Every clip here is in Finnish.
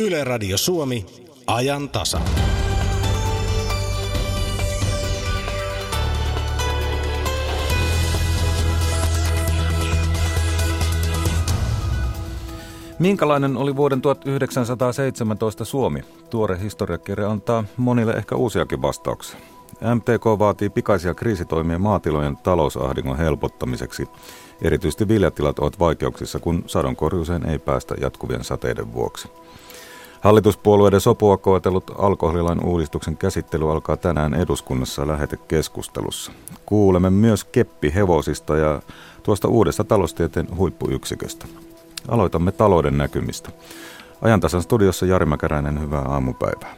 Yle Radio Suomi, ajan tasa. Minkälainen oli vuoden 1917 Suomi? Tuore historiakirja antaa monille ehkä uusiakin vastauksia. MTK vaatii pikaisia kriisitoimia maatilojen talousahdingon helpottamiseksi. Erityisesti viljatilat ovat vaikeuksissa, kun sadonkorjuuseen ei päästä jatkuvien sateiden vuoksi. Hallituspuolueiden sopua koetellut alkoholilain uudistuksen käsittely alkaa tänään eduskunnassa lähetekeskustelussa. Kuulemme myös keppi hevosista ja tuosta uudesta taloustieteen huippuyksiköstä. Aloitamme talouden näkymistä. Ajantasan studiossa Jari Mäkäräinen, hyvää aamupäivää.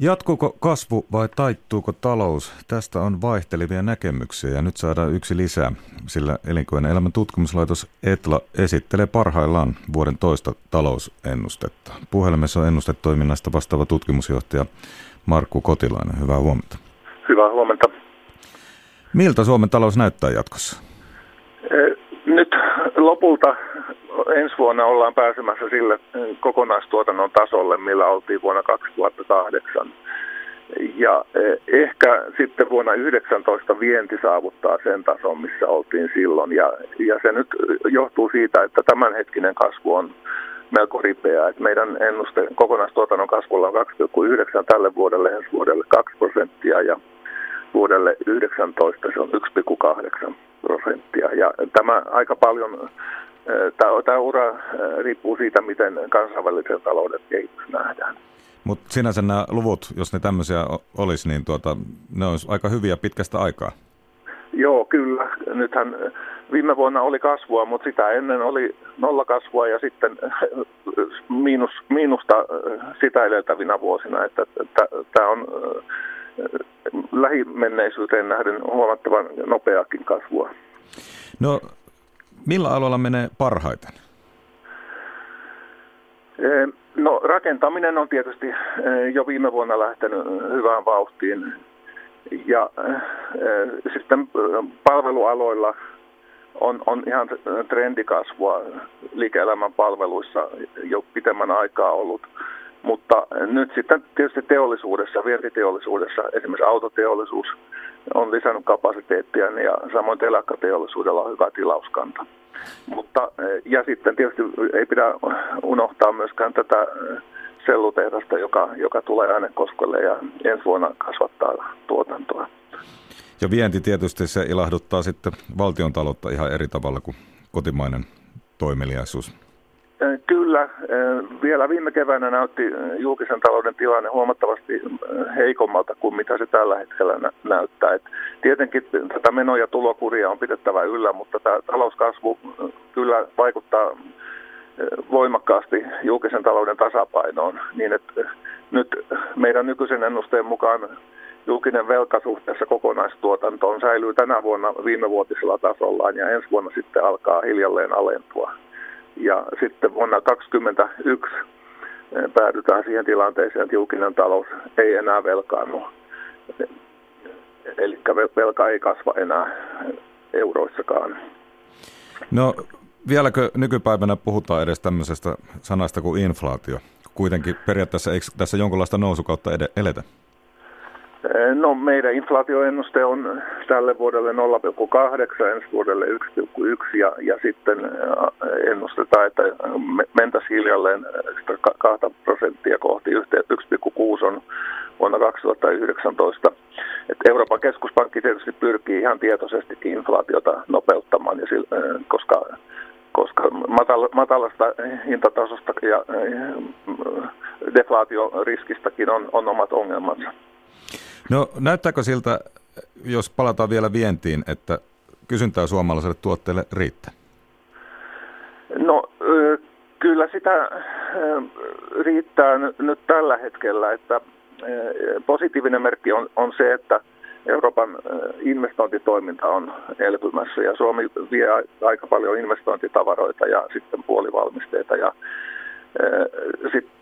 Jatkuuko kasvu vai taittuuko talous? Tästä on vaihtelevia näkemyksiä ja nyt saadaan yksi lisää, sillä elinkeinoelämän tutkimuslaitos ETLA esittelee parhaillaan vuoden toista talousennustetta. Puhelimessa on ennustetoiminnasta vastaava tutkimusjohtaja Markku Kotilainen. Hyvää huomenta. Hyvää huomenta. Miltä Suomen talous näyttää jatkossa? Lopulta ensi vuonna ollaan pääsemässä sille kokonaistuotannon tasolle, millä oltiin vuonna 2008. Ja ehkä sitten vuonna 2019 vienti saavuttaa sen tason, missä oltiin silloin. Ja, ja se nyt johtuu siitä, että tämänhetkinen kasvu on melko ripeä. Että meidän ennuste kokonaistuotannon kasvulla on 2,9 tälle vuodelle, ensi vuodelle 2 prosenttia ja vuodelle 19 se on 1,8 prosenttia. Ja tämä aika paljon, tämä, tämä ura riippuu siitä, miten kansainvälisen talouden kehitys nähdään. Mutta sinänsä nämä luvut, jos ne tämmöisiä olisi, niin tuota, ne olisi aika hyviä pitkästä aikaa. Joo, kyllä. Nythän viime vuonna oli kasvua, mutta sitä ennen oli nollakasvua ja sitten miinus, miinusta sitä edeltävinä vuosina. Että, tämä on lähimenneisyyteen nähden huomattavan nopeakin kasvua. No, millä aloilla menee parhaiten? No rakentaminen on tietysti jo viime vuonna lähtenyt hyvään vauhtiin. Ja sitten palvelualoilla on, on ihan trendikasvua liike-elämän palveluissa jo pitemmän aikaa ollut. Mutta nyt sitten tietysti teollisuudessa, vientiteollisuudessa, esimerkiksi autoteollisuus on lisännyt kapasiteettia ja samoin telakkateollisuudella on hyvä tilauskanta. Mutta, ja sitten tietysti ei pidä unohtaa myöskään tätä sellutehdasta, joka, joka tulee Äänekoskelle ja ensi vuonna kasvattaa tuotantoa. Ja vienti tietysti se ilahduttaa sitten valtion taloutta ihan eri tavalla kuin kotimainen toimeliaisuus. Kyllä. Vielä viime keväänä näytti julkisen talouden tilanne huomattavasti heikommalta kuin mitä se tällä hetkellä näyttää. Et tietenkin tätä meno- ja tulokuria on pidettävä yllä, mutta tämä talouskasvu kyllä vaikuttaa voimakkaasti julkisen talouden tasapainoon. Niin että nyt meidän nykyisen ennusteen mukaan julkinen velka suhteessa kokonaistuotantoon säilyy tänä vuonna viimevuotisella tasollaan ja ensi vuonna sitten alkaa hiljalleen alentua. Ja sitten vuonna 2021 eh, päädytään siihen tilanteeseen, että julkinen talous ei enää velkaannu. Eli velka ei kasva enää euroissakaan. No vieläkö nykypäivänä puhutaan edes tämmöisestä sanasta kuin inflaatio? Kuitenkin periaatteessa eikö tässä jonkinlaista nousukautta eletä? No meidän inflaatioennuste on tälle vuodelle 0,8, ensi vuodelle 1,1 ja, ja sitten ennustetaan, että mentäisiin hiljalleen 2 prosenttia kohti 1,6 on vuonna 2019. Et Euroopan keskuspankki tietysti pyrkii ihan tietoisestikin inflaatiota nopeuttamaan, ja sillä, koska, koska matal, matalasta hintatasosta ja deflaatioriskistäkin on, on omat ongelmansa. No näyttääkö siltä, jos palataan vielä vientiin, että kysyntää suomalaiselle tuotteelle riittää? No kyllä sitä riittää nyt tällä hetkellä, että positiivinen merkki on, on se, että Euroopan investointitoiminta on elpymässä ja Suomi vie aika paljon investointitavaroita ja sitten puolivalmisteita ja sitten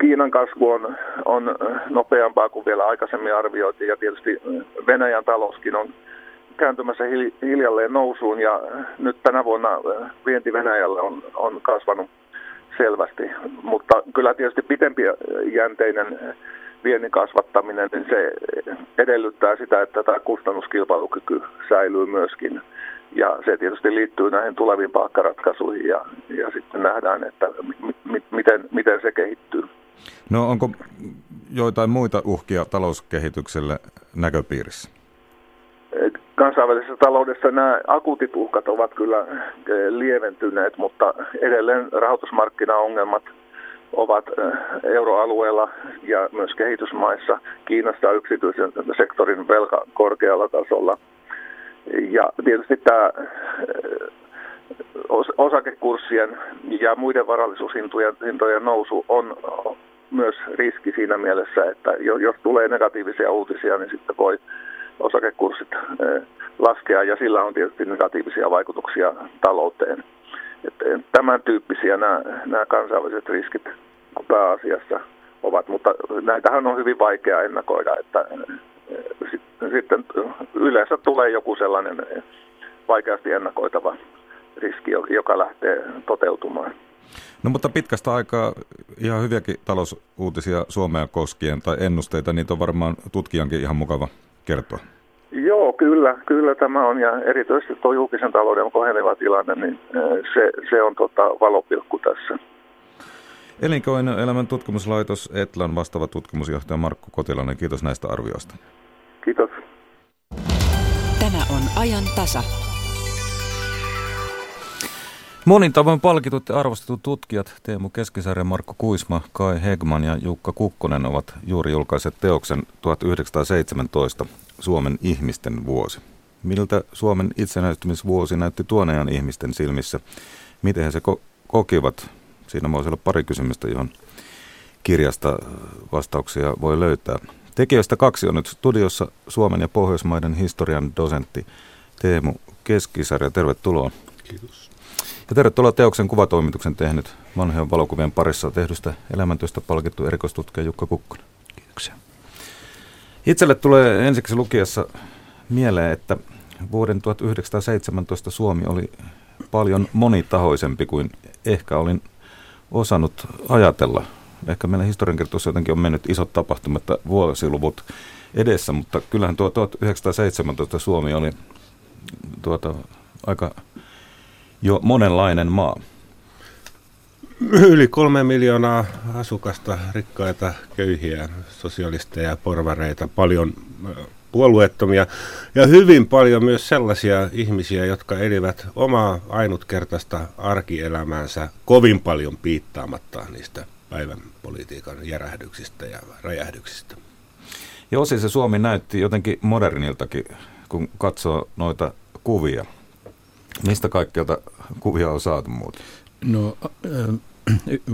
Kiinan kasvu on, on nopeampaa kuin vielä aikaisemmin arvioitiin ja tietysti Venäjän talouskin on kääntymässä hiljalleen nousuun ja nyt tänä vuonna vienti Venäjälle on, on kasvanut selvästi, mutta kyllä tietysti pitempi-jänteinen viennin kasvattaminen, niin se edellyttää sitä, että tämä kustannuskilpailukyky säilyy myöskin. Ja se tietysti liittyy näihin tuleviin palkkaratkaisuihin ja, ja sitten nähdään, että miten, miten se kehittyy. No onko joitain muita uhkia talouskehitykselle näköpiirissä? Kansainvälisessä taloudessa nämä akuutit uhkat ovat kyllä eh, lieventyneet, mutta edelleen rahoitusmarkkinaongelmat ovat eh, euroalueella ja myös kehitysmaissa, Kiinassa yksityisen sektorin velka korkealla tasolla. Ja tietysti tämä eh, osakekurssien ja muiden varallisuushintojen nousu on myös riski siinä mielessä, että jos tulee negatiivisia uutisia, niin sitten voi osakekurssit eh, laskea ja sillä on tietysti negatiivisia vaikutuksia talouteen. Että tämän tyyppisiä nämä, nämä kansainväliset riskit pääasiassa ovat, mutta näitähän on hyvin vaikea ennakoida, että eh, sitten yleensä tulee joku sellainen vaikeasti ennakoitava riski, joka lähtee toteutumaan. No mutta pitkästä aikaa ihan hyviäkin talousuutisia Suomea koskien tai ennusteita, niitä on varmaan tutkijankin ihan mukava kertoa. Joo, kyllä, kyllä tämä on ja erityisesti tuo julkisen talouden koheneva tilanne, niin se, se on tota valopilkku tässä. Elinkeinoelämän tutkimuslaitos Etlan vastaava tutkimusjohtaja Markku Kotilainen, kiitos näistä arvioista. Kiitos. Tämä on ajan tasa. Monin tavoin palkitut ja arvostetut tutkijat Teemu Keskisarja, Markko Kuisma, Kai Hegman ja Jukka Kukkonen ovat juuri julkaiset teoksen 1917 Suomen ihmisten vuosi. Miltä Suomen itsenäistymisvuosi näytti tuon ajan ihmisten silmissä? Miten he se ko- kokivat? Siinä voisi olla pari kysymystä, johon kirjasta vastauksia voi löytää. Tekijöistä kaksi on nyt studiossa Suomen ja Pohjoismaiden historian dosentti Teemu Keskisarja. Tervetuloa. Kiitos. Ja tervetuloa teoksen kuvatoimituksen tehnyt vanhojen valokuvien parissa tehdystä elämäntyöstä palkittu erikoistutkija Jukka Kukkonen. Kiitoksia. Itselle tulee ensiksi lukiessa mieleen, että vuoden 1917 Suomi oli paljon monitahoisempi kuin ehkä olin osannut ajatella. Ehkä meillä historiankirjoitussa jotenkin on mennyt isot tapahtumat vuosiluvut edessä, mutta kyllähän tuo 1917 Suomi oli tuota, aika jo monenlainen maa. Yli kolme miljoonaa asukasta, rikkaita, köyhiä, sosialisteja, porvareita, paljon puolueettomia ja hyvin paljon myös sellaisia ihmisiä, jotka elivät omaa ainutkertaista arkielämäänsä kovin paljon piittaamatta niistä päivän politiikan järähdyksistä ja räjähdyksistä. Ja osin se Suomi näytti jotenkin moderniltakin, kun katsoo noita kuvia. Mistä kaikkialta kuvia on saatu muuten? No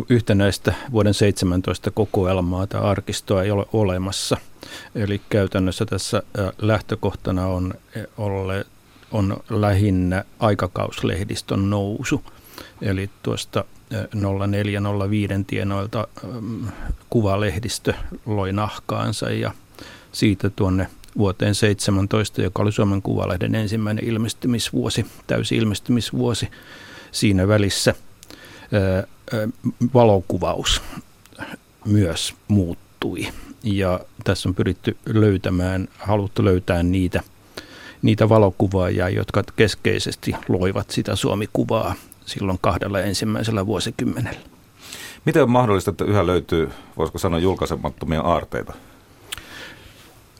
yhtenäistä vuoden 17 kokoelmaa tai arkistoa ei ole olemassa. Eli käytännössä tässä lähtökohtana on, olle, on lähinnä aikakauslehdistön nousu. Eli tuosta 0405 tienoilta kuvalehdistö loi nahkaansa ja siitä tuonne vuoteen 17, joka oli Suomen Kuvalehden ensimmäinen ilmestymisvuosi, täysi ilmestymisvuosi. Siinä välissä valokuvaus myös muuttui. Ja tässä on pyritty löytämään, haluttu löytää niitä, niitä valokuvaajia, jotka keskeisesti loivat sitä Suomi-kuvaa silloin kahdella ensimmäisellä vuosikymmenellä. Miten on mahdollista, että yhä löytyy, voisiko sanoa, julkaisemattomia aarteita?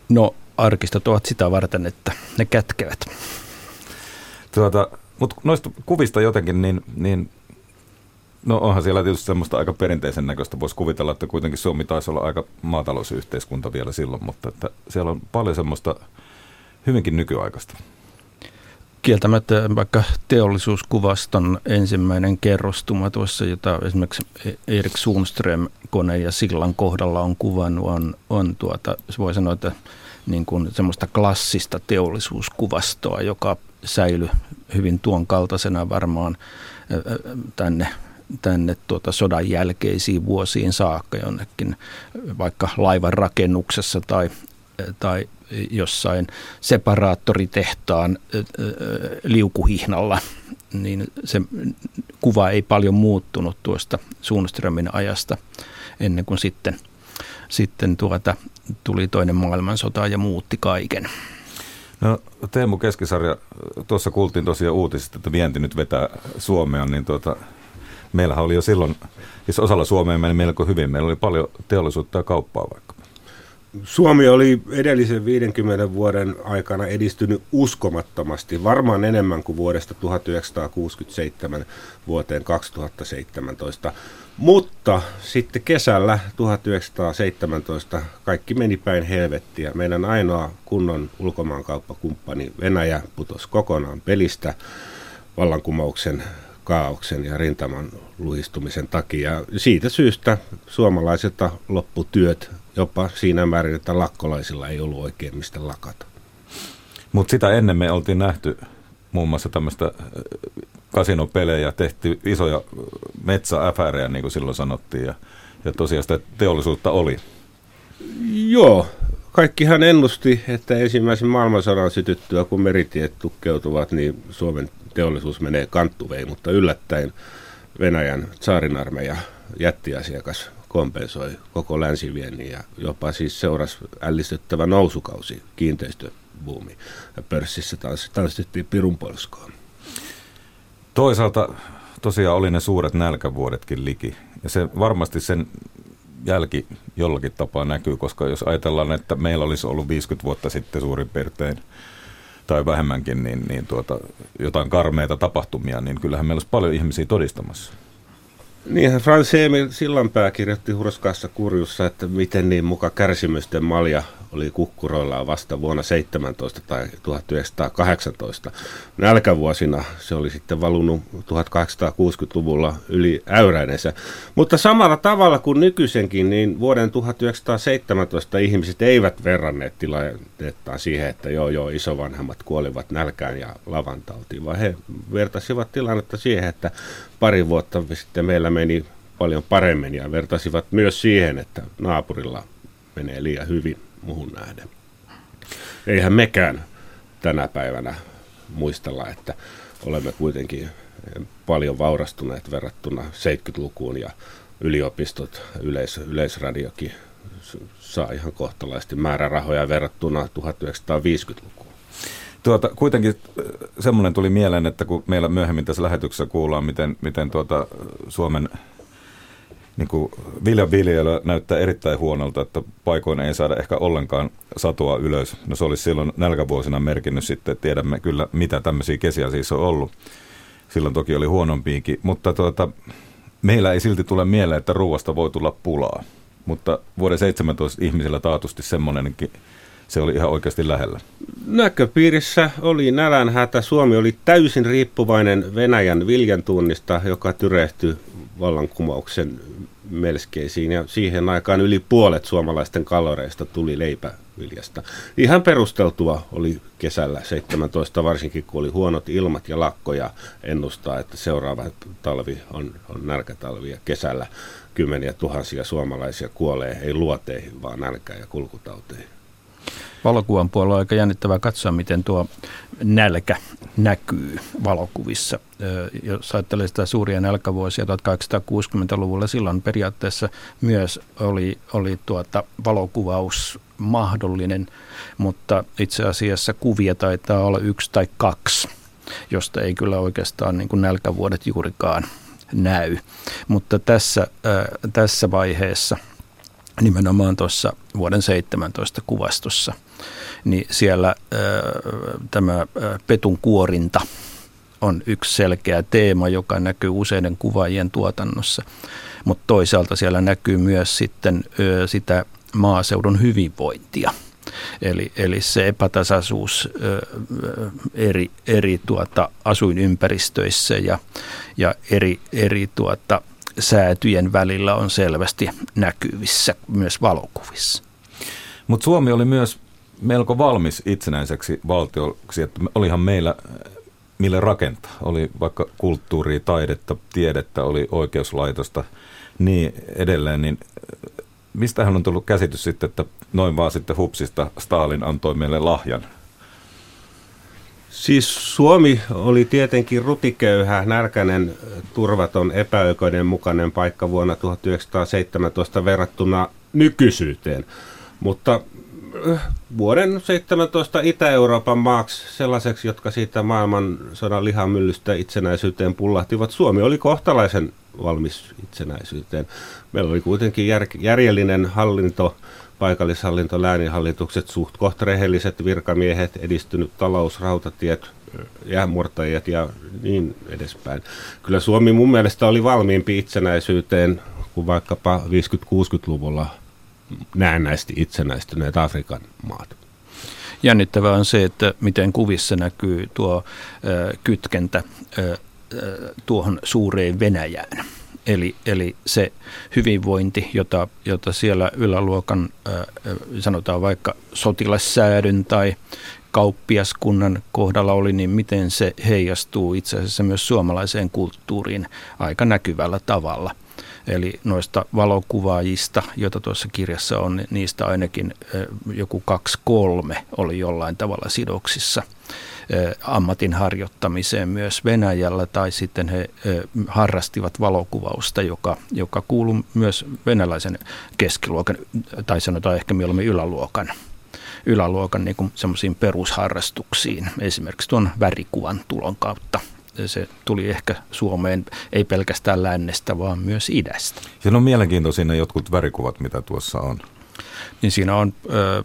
No arkistot ovat sitä varten, että ne kätkevät. Tuota, mutta noista kuvista jotenkin, niin, niin no onhan siellä tietysti semmoista aika perinteisen näköistä. Voisi kuvitella, että kuitenkin Suomi taisi olla aika maatalousyhteiskunta vielä silloin, mutta että siellä on paljon semmoista hyvinkin nykyaikaista. Kieltämättä vaikka teollisuuskuvaston ensimmäinen kerrostuma tuossa, jota esimerkiksi Erik Suunström kone ja sillan kohdalla on kuvannut, on, on tuota, voi sanoa, että niin kuin semmoista klassista teollisuuskuvastoa, joka säilyi hyvin tuon kaltaisena varmaan tänne tänne tuota sodan jälkeisiin vuosiin saakka jonnekin vaikka laivan rakennuksessa tai tai jossain separaattoritehtaan liukuhihnalla, niin se kuva ei paljon muuttunut tuosta Suunströmin ajasta ennen kuin sitten, sitten tuota, tuli toinen maailmansota ja muutti kaiken. No Teemu Keskisarja, tuossa kuultiin tosiaan uutisista, että vienti nyt vetää Suomea, niin tuota, meillähän oli jo silloin, siis osalla Suomea meni melko hyvin, meillä oli paljon teollisuutta ja kauppaa vaikka. Suomi oli edellisen 50 vuoden aikana edistynyt uskomattomasti, varmaan enemmän kuin vuodesta 1967 vuoteen 2017. Mutta sitten kesällä 1917 kaikki meni päin helvettiä. Meidän ainoa kunnon ulkomaankauppakumppani Venäjä putosi kokonaan pelistä vallankumouksen kaauksen ja rintaman luhistumisen takia. Siitä syystä suomalaisilta lopputyöt jopa siinä määrin, että lakkolaisilla ei ollut oikein mistä lakata. Mutta sitä ennen me oltiin nähty muun muassa tämmöistä kasinopelejä, tehty isoja metsääfärejä, niin kuin silloin sanottiin, ja, ja tosiaan sitä teollisuutta oli. Joo, kaikkihan ennusti, että ensimmäisen maailmansodan sytyttyä, kun meritiet tukkeutuvat, niin Suomen teollisuus menee kanttuveihin, mutta yllättäen Venäjän saarinarmeija jättiasiakas kompensoi koko länsiviennin ja jopa siis seurasi ällistyttävä nousukausi kiinteistöbuumi. Ja pörssissä tanssittiin pirun polskoon. Toisaalta tosiaan oli ne suuret nälkävuodetkin liki. Ja se varmasti sen jälki jollakin tapaa näkyy, koska jos ajatellaan, että meillä olisi ollut 50 vuotta sitten suurin piirtein tai vähemmänkin, niin, niin tuota, jotain karmeita tapahtumia, niin kyllähän meillä olisi paljon ihmisiä todistamassa. Niinhän Frans Emil Sillanpää kirjoitti Hurskaassa kurjussa, että miten niin muka kärsimysten malja oli kukkuroillaan vasta vuonna 17 tai 1918. Nälkävuosina se oli sitten valunut 1860-luvulla yli äyräinensä. Mutta samalla tavalla kuin nykyisenkin, niin vuoden 1917 ihmiset eivät verranneet tilanteettaan siihen, että joo joo isovanhemmat kuolivat nälkään ja lavantautiin, vaan he vertasivat tilannetta siihen, että pari vuotta sitten meillä meni paljon paremmin ja vertasivat myös siihen, että naapurilla menee liian hyvin muuhun nähden. Eihän mekään tänä päivänä muistella, että olemme kuitenkin paljon vaurastuneet verrattuna 70-lukuun ja yliopistot, yleis, yleisradiokin saa ihan kohtalaisesti määrärahoja verrattuna 1950-lukuun. Tuota, kuitenkin äh, semmoinen tuli mieleen, että kun meillä myöhemmin tässä lähetyksessä kuullaan, miten, miten tuota Suomen niin kuin viljanviljely näyttää erittäin huonolta, että paikoin ei saada ehkä ollenkaan satoa ylös. No se olisi silloin nälkävuosina merkinnyt sitten, että tiedämme kyllä mitä tämmöisiä kesiä siis on ollut. Silloin toki oli huonompiinkin, mutta tuota, meillä ei silti tule mieleen, että ruoasta voi tulla pulaa. Mutta vuoden 17 ihmisillä taatusti semmoinenkin se oli ihan oikeasti lähellä. Näköpiirissä oli nälänhätä. Suomi oli täysin riippuvainen Venäjän viljantuunnista, joka tyrehtyi vallankumouksen melskeisiin ja siihen aikaan yli puolet suomalaisten kaloreista tuli leipäviljasta. Ihan perusteltua oli kesällä 17, varsinkin kun oli huonot ilmat ja lakkoja ennustaa, että seuraava talvi on, on nälkätalvi ja kesällä kymmeniä tuhansia suomalaisia kuolee ei luoteihin, vaan nälkään ja kulkutauteihin valokuvan puolella on aika jännittävää katsoa, miten tuo nälkä näkyy valokuvissa. Jos ajattelee sitä suuria nälkävuosia 1860-luvulla, silloin periaatteessa myös oli, oli tuota valokuvaus mahdollinen, mutta itse asiassa kuvia taitaa olla yksi tai kaksi, josta ei kyllä oikeastaan niin kuin nälkävuodet juurikaan näy. Mutta tässä, tässä vaiheessa – nimenomaan tuossa vuoden 17 kuvastossa, niin siellä tämä petun kuorinta on yksi selkeä teema, joka näkyy useiden kuvaajien tuotannossa. Mutta toisaalta siellä näkyy myös sitten sitä maaseudun hyvinvointia. Eli, eli se epätasaisuus eri, eri tuota, asuinympäristöissä ja, ja eri, eri tuota, säätyjen välillä on selvästi näkyvissä myös valokuvissa. Mutta Suomi oli myös melko valmis itsenäiseksi valtioksi, että olihan meillä mille rakentaa. Oli vaikka kulttuuria, taidetta, tiedettä, oli oikeuslaitosta, niin edelleen, niin mistähän on tullut käsitys sitten, että noin vaan sitten hupsista Stalin antoi meille lahjan? Siis Suomi oli tietenkin rutiköyhä, närkäinen, turvaton, epäoikeudenmukainen paikka vuonna 1917 verrattuna nykyisyyteen. Mutta vuoden 17 Itä-Euroopan maaksi sellaiseksi, jotka siitä maailmansodan lihamyllystä itsenäisyyteen pullahtivat. Suomi oli kohtalaisen valmis itsenäisyyteen. Meillä oli kuitenkin jär, järjellinen hallinto, paikallishallinto, lääninhallitukset, suht koht rehelliset virkamiehet, edistynyt talous, rautatiet, jäämurtajat ja niin edespäin. Kyllä Suomi mun mielestä oli valmiimpi itsenäisyyteen kuin vaikkapa 50-60-luvulla näennäisesti itsenäistyneet Afrikan maat. Jännittävää on se, että miten kuvissa näkyy tuo kytkentä tuohon suureen Venäjään. Eli, eli se hyvinvointi, jota, jota siellä yläluokan, sanotaan vaikka sotilassäädyn tai kauppiaskunnan kohdalla oli, niin miten se heijastuu itse asiassa myös suomalaiseen kulttuuriin aika näkyvällä tavalla – Eli noista valokuvaajista, joita tuossa kirjassa on, niin niistä ainakin joku kaksi kolme oli jollain tavalla sidoksissa ammatin harjoittamiseen myös Venäjällä, tai sitten he harrastivat valokuvausta, joka, joka kuuluu myös venäläisen keskiluokan, tai sanotaan ehkä mieluummin yläluokan yläluokan niin semmoisiin perusharrastuksiin, esimerkiksi tuon värikuvan tulon kautta se tuli ehkä Suomeen ei pelkästään lännestä, vaan myös idästä. Siinä on mielenkiintoisia ne jotkut värikuvat, mitä tuossa on. Niin siinä on ö,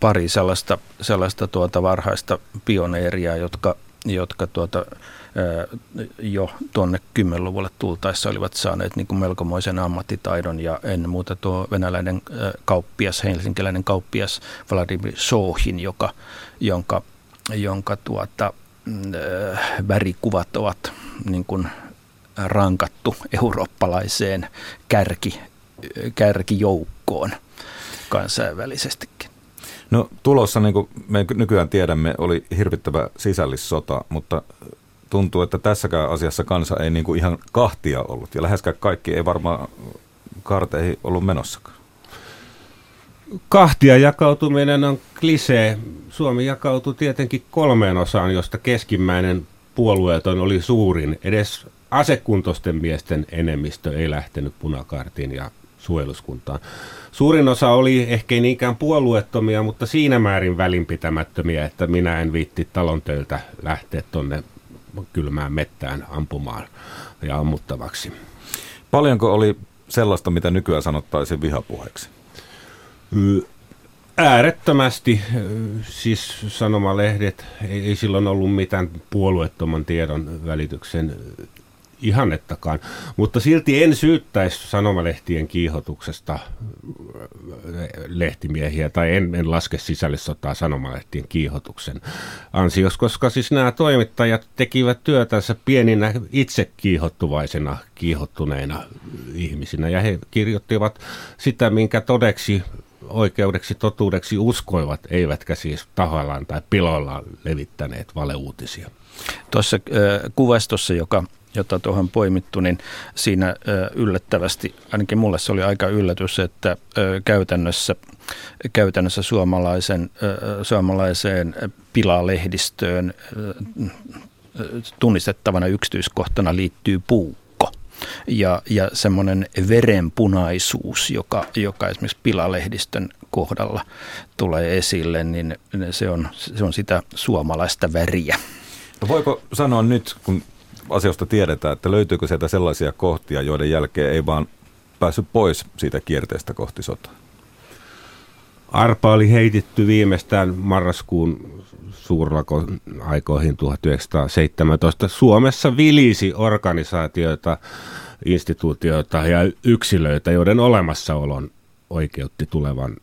pari sellaista, sellaista tuota varhaista pioneeria, jotka, jotka tuota, ö, jo tuonne 10-luvulle tultaessa olivat saaneet niin kuin melkomoisen ammattitaidon ja ennen muuta tuo venäläinen ö, kauppias, helsinkiläinen kauppias Vladimir Sohin, joka, jonka, jonka tuota, värikuvat ovat niin kuin rankattu eurooppalaiseen kärki, kärkijoukkoon kansainvälisestikin. No tulossa, niin kuin me nykyään tiedämme, oli hirvittävä sisällissota, mutta tuntuu, että tässäkään asiassa kansa ei niin kuin ihan kahtia ollut. Ja läheskään kaikki ei varmaan karteihin ollut menossakaan. Kahtia jakautuminen on klisee. Suomi jakautui tietenkin kolmeen osaan, josta keskimmäinen puolueeton oli suurin. Edes asekuntoisten miesten enemmistö ei lähtenyt punakartiin ja suojeluskuntaan. Suurin osa oli ehkä niinkään puolueettomia, mutta siinä määrin välinpitämättömiä, että minä en viitti talon töiltä lähteä tuonne kylmään mettään ampumaan ja ammuttavaksi. Paljonko oli sellaista, mitä nykyään sanottaisiin vihapuheeksi? Äärettömästi, siis sanomalehdet, ei, ei silloin ollut mitään puolueettoman tiedon välityksen ihannettakaan, mutta silti en syyttäisi sanomalehtien kiihotuksesta lehtimiehiä tai en, en laske sisällissotaa sanomalehtien kiihotuksen ansios, koska siis nämä toimittajat tekivät työtänsä pieninä itse kiihottuvaisena, kiihottuneina ihmisinä. Ja he kirjoittivat sitä, minkä todeksi oikeudeksi, totuudeksi uskoivat, eivätkä siis tahallaan tai piloillaan levittäneet valeuutisia. Tuossa kuvastossa, joka, jota tuohon poimittu, niin siinä yllättävästi, ainakin mulle se oli aika yllätys, että käytännössä, käytännössä suomalaisen, suomalaiseen pilalehdistöön tunnistettavana yksityiskohtana liittyy puu ja, ja semmoinen verenpunaisuus, joka, joka esimerkiksi pilalehdistön kohdalla tulee esille, niin se on, se on sitä suomalaista väriä. No voiko sanoa nyt, kun asioista tiedetään, että löytyykö sieltä sellaisia kohtia, joiden jälkeen ei vaan päässyt pois siitä kierteestä kohti sotaa? Arpa oli heitetty viimeistään marraskuun suurlakon aikoihin 1917. Suomessa vilisi organisaatioita, instituutioita ja yksilöitä, joiden olemassaolon oikeutti tulevan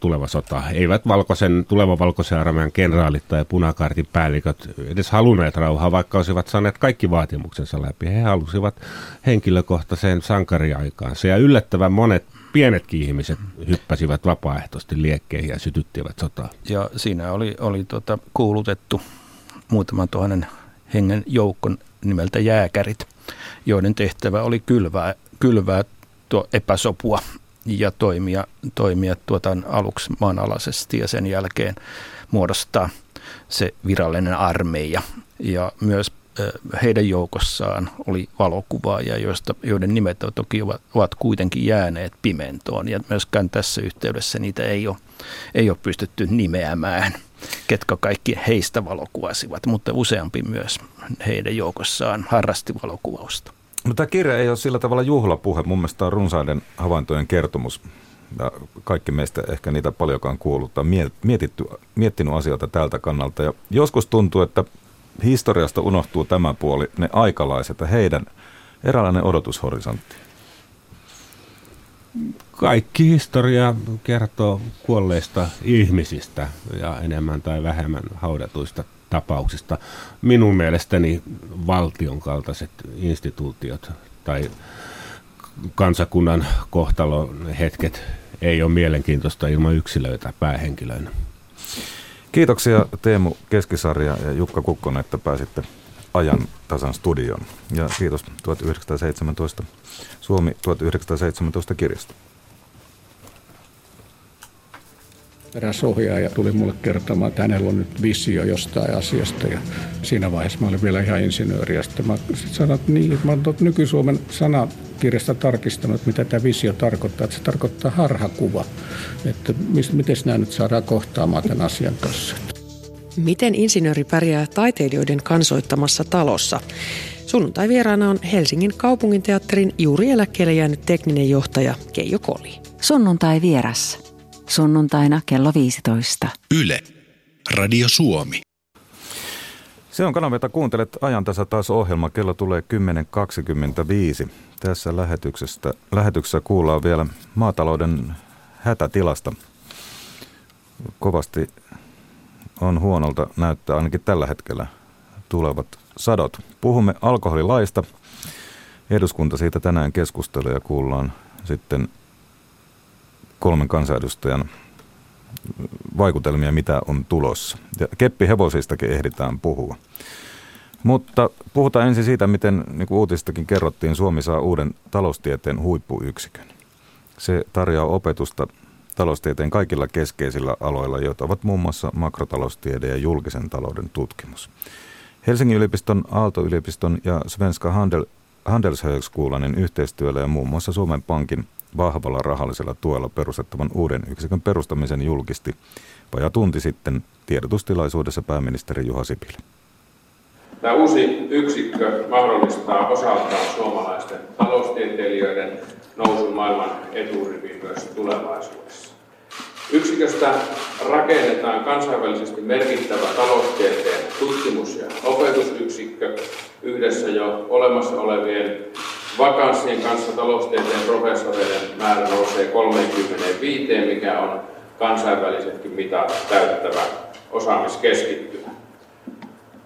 tuleva sota. Eivät valkoisen, tulevan valkoisen armeijan kenraalit tai punakartin päälliköt edes halunneet rauhaa, vaikka olisivat saaneet kaikki vaatimuksensa läpi. He halusivat henkilökohtaiseen sankariaikaansa ja yllättävän monet pienetkin ihmiset hyppäsivät vapaaehtoisesti liekkeihin ja sytyttivät sotaa. Ja siinä oli, oli tota, kuulutettu muutaman tuhannen hengen joukon nimeltä jääkärit, joiden tehtävä oli kylvää, kylvää tuo epäsopua ja toimia, toimia tuota aluksi maanalaisesti ja sen jälkeen muodostaa se virallinen armeija. Ja myös heidän joukossaan oli valokuvaajia, joista, joiden nimet toki ovat, ovat kuitenkin jääneet pimentoon. Ja myöskään tässä yhteydessä niitä ei ole, ei ole pystytty nimeämään, ketkä kaikki heistä valokuvasivat, mutta useampi myös heidän joukossaan harrasti valokuvausta. No, tämä kirja ei ole sillä tavalla juhlapuhe. Mun mielestä on runsaiden havaintojen kertomus. Ja kaikki meistä ehkä niitä paljonkaan kuullut tai mietitty, miettinyt asioita tältä kannalta. Ja joskus tuntuu, että historiasta unohtuu tämä puoli, ne aikalaiset ja heidän eräänlainen odotushorisontti. Kaikki historia kertoo kuolleista ihmisistä ja enemmän tai vähemmän haudatuista tapauksista. Minun mielestäni valtion kaltaiset instituutiot tai kansakunnan kohtalon hetket ei ole mielenkiintoista ilman yksilöitä päähenkilöinä. Kiitoksia Teemu Keskisarja ja Jukka Kukkonen, että pääsitte ajan tasan studioon. Ja kiitos 1917 Suomi 1917 kirjasta. Eräs ohjaaja tuli mulle kertomaan, että hänellä on nyt visio jostain asiasta ja siinä vaiheessa mä olin vielä ihan insinööri. Ja sitten mä sanoin, että niin, että mä olen nyky-Suomen sanakirjasta tarkistanut, mitä tämä visio tarkoittaa. Että se tarkoittaa harhakuva. Että miten nämä nyt saadaan kohtaamaan tämän asian kanssa. Miten insinööri pärjää taiteilijoiden kansoittamassa talossa? Sunnuntai vieraana on Helsingin kaupunginteatterin juuri eläkkeelle jäänyt tekninen johtaja Keijo Koli. Sunnuntai vieras sunnuntaina kello 15. Yle. Radio Suomi. Se on kanava, jota kuuntelet ajantasa taas ohjelma. Kello tulee 10.25. Tässä lähetyksessä, lähetyksessä kuullaan vielä maatalouden hätätilasta. Kovasti on huonolta näyttää ainakin tällä hetkellä tulevat sadot. Puhumme alkoholilaista. Eduskunta siitä tänään keskustelee ja kuullaan sitten kolmen kansanedustajan vaikutelmia, mitä on tulossa. Ja keppihevosistakin ehditään puhua. Mutta puhutaan ensin siitä, miten niin kuin uutistakin kerrottiin, Suomi saa uuden taloustieteen huippuyksikön. Se tarjoaa opetusta taloustieteen kaikilla keskeisillä aloilla, joita ovat muun muassa makrotaloustiede ja julkisen talouden tutkimus. Helsingin yliopiston, Aalto-yliopiston ja Svenska Handel, Handelshögskolanin yhteistyöllä ja muun muassa Suomen Pankin vahvalla rahallisella tuella perustettavan uuden yksikön perustamisen julkisti vajaa tunti sitten tiedotustilaisuudessa pääministeri Juha Sipilä. Tämä uusi yksikkö mahdollistaa osaltaan suomalaisten taloustieteilijöiden nousun maailman eturiviin myös tulevaisuudessa. Yksiköstä rakennetaan kansainvälisesti merkittävä taloustieteen tutkimus- ja opetusyksikkö yhdessä jo olemassa olevien vakanssien kanssa taloustieteen professoreiden määrä nousee 35, mikä on kansainvälisetkin mitat täyttävä osaamiskeskittymä.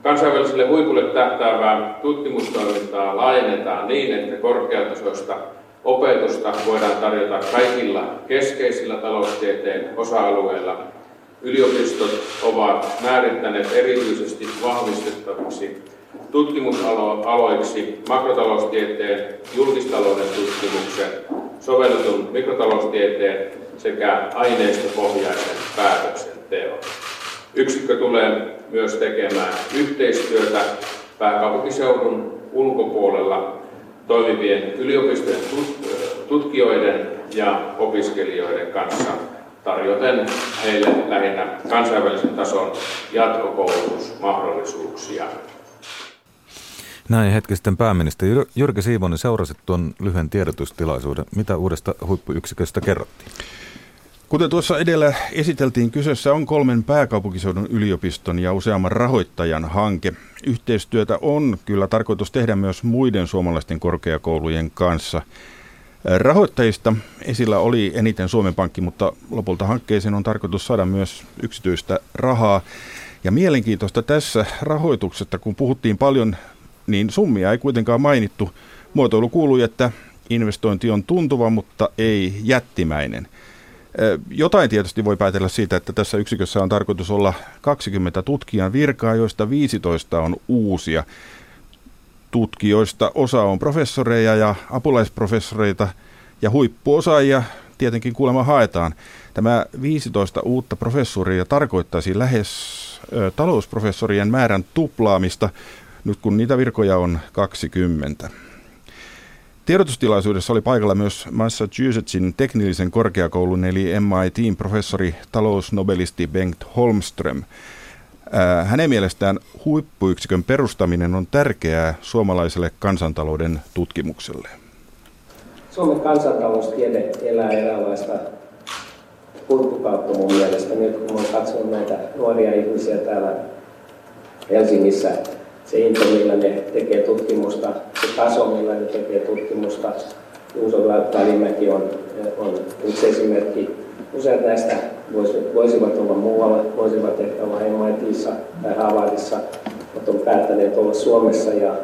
Kansainväliselle huipulle tähtäävää tutkimustoimintaa laajennetaan niin, että korkeatasoista opetusta voidaan tarjota kaikilla keskeisillä taloustieteen osa-alueilla. Yliopistot ovat määrittäneet erityisesti vahvistettavaksi tutkimusaloiksi makrotaloustieteen, julkistalouden tutkimuksen, sovelletun mikrotaloustieteen sekä aineistopohjaisen päätöksenteon. Yksikkö tulee myös tekemään yhteistyötä pääkaupunkiseudun ulkopuolella toimivien yliopistojen tutkijoiden ja opiskelijoiden kanssa tarjoten heille lähinnä kansainvälisen tason jatkokoulutusmahdollisuuksia. Näin hetki sitten pääministeri Jyrki Siivonen seurasi tuon lyhyen tiedotustilaisuuden. Mitä uudesta huippuyksiköstä kerrottiin? Kuten tuossa edellä esiteltiin, kyseessä on kolmen pääkaupunkiseudun yliopiston ja useamman rahoittajan hanke. Yhteistyötä on kyllä tarkoitus tehdä myös muiden suomalaisten korkeakoulujen kanssa. Rahoittajista esillä oli eniten Suomen Pankki, mutta lopulta hankkeeseen on tarkoitus saada myös yksityistä rahaa. Ja mielenkiintoista tässä rahoituksesta, kun puhuttiin paljon niin summia ei kuitenkaan mainittu. Muotoilu kuului, että investointi on tuntuva, mutta ei jättimäinen. Jotain tietysti voi päätellä siitä, että tässä yksikössä on tarkoitus olla 20 tutkijan virkaa, joista 15 on uusia. Tutkijoista osa on professoreja ja apulaisprofessoreita ja huippuosaajia tietenkin kuulemma haetaan. Tämä 15 uutta professoria tarkoittaisi lähes talousprofessorien määrän tuplaamista, nyt kun niitä virkoja on 20. Tiedotustilaisuudessa oli paikalla myös Massachusettsin teknillisen korkeakoulun eli MITin professori talousnobelisti Bengt Holmström. Hänen mielestään huippuyksikön perustaminen on tärkeää suomalaiselle kansantalouden tutkimukselle. Suomen kansantaloustiede elää eräänlaista huippukautta mun mielestä. Nyt kun olen katsonut näitä nuoria ihmisiä täällä Helsingissä, se into, millä ne tekee tutkimusta, se taso, millä ne tekee tutkimusta. Juuso Välimäki on, on yksi esimerkki. Useat näistä voisivat olla muualla, voisivat ehkä olla MITissa tai Harvardissa, mutta on päättäneet olla Suomessa ja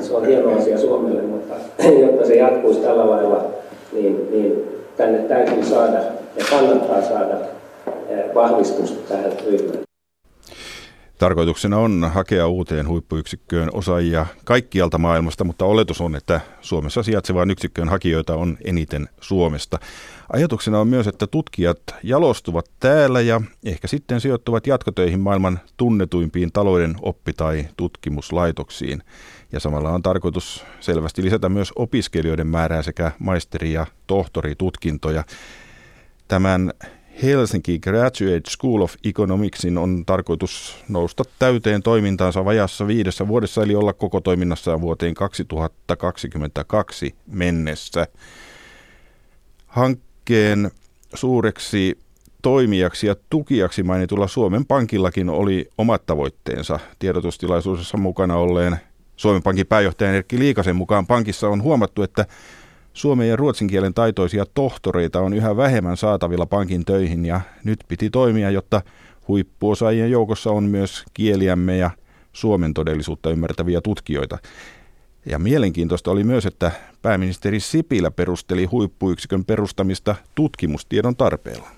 se on hieno asia Suomelle, mutta jotta se jatkuisi tällä lailla, niin, niin tänne täytyy saada ja kannattaa saada eh, vahvistusta tähän ryhmään. Tarkoituksena on hakea uuteen huippuyksikköön osaajia kaikkialta maailmasta, mutta oletus on, että Suomessa sijaitsevaan yksikköön hakijoita on eniten Suomesta. Ajatuksena on myös, että tutkijat jalostuvat täällä ja ehkä sitten sijoittuvat jatkotöihin maailman tunnetuimpiin talouden oppi- tai tutkimuslaitoksiin. Ja samalla on tarkoitus selvästi lisätä myös opiskelijoiden määrää sekä maisteri- ja tohtoritutkintoja. Tämän Helsinki Graduate School of Economicsin on tarkoitus nousta täyteen toimintaansa vajassa viidessä vuodessa, eli olla koko toiminnassa vuoteen 2022 mennessä. Hankkeen suureksi toimijaksi ja tukijaksi mainitulla Suomen Pankillakin oli omat tavoitteensa. Tiedotustilaisuudessa mukana olleen Suomen Pankin pääjohtajan Erkki Liikasen mukaan pankissa on huomattu, että Suomen ja ruotsin kielen taitoisia tohtoreita on yhä vähemmän saatavilla pankin töihin ja nyt piti toimia, jotta huippuosaajien joukossa on myös kieliämme ja Suomen todellisuutta ymmärtäviä tutkijoita. Ja mielenkiintoista oli myös, että pääministeri Sipilä perusteli huippuyksikön perustamista tutkimustiedon tarpeella.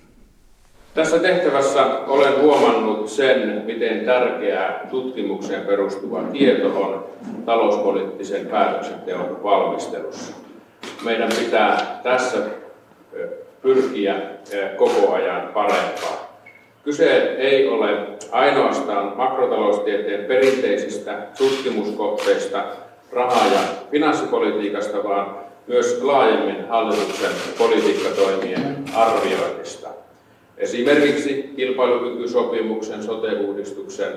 Tässä tehtävässä olen huomannut sen, miten tärkeää tutkimukseen perustuva tieto on talouspoliittisen päätöksenteon valmistelussa meidän pitää tässä pyrkiä koko ajan parempaan. Kyse ei ole ainoastaan makrotaloustieteen perinteisistä tutkimuskohteista, raha- ja finanssipolitiikasta, vaan myös laajemmin hallituksen politiikkatoimien arvioinnista. Esimerkiksi kilpailukykysopimuksen, sote-uudistuksen,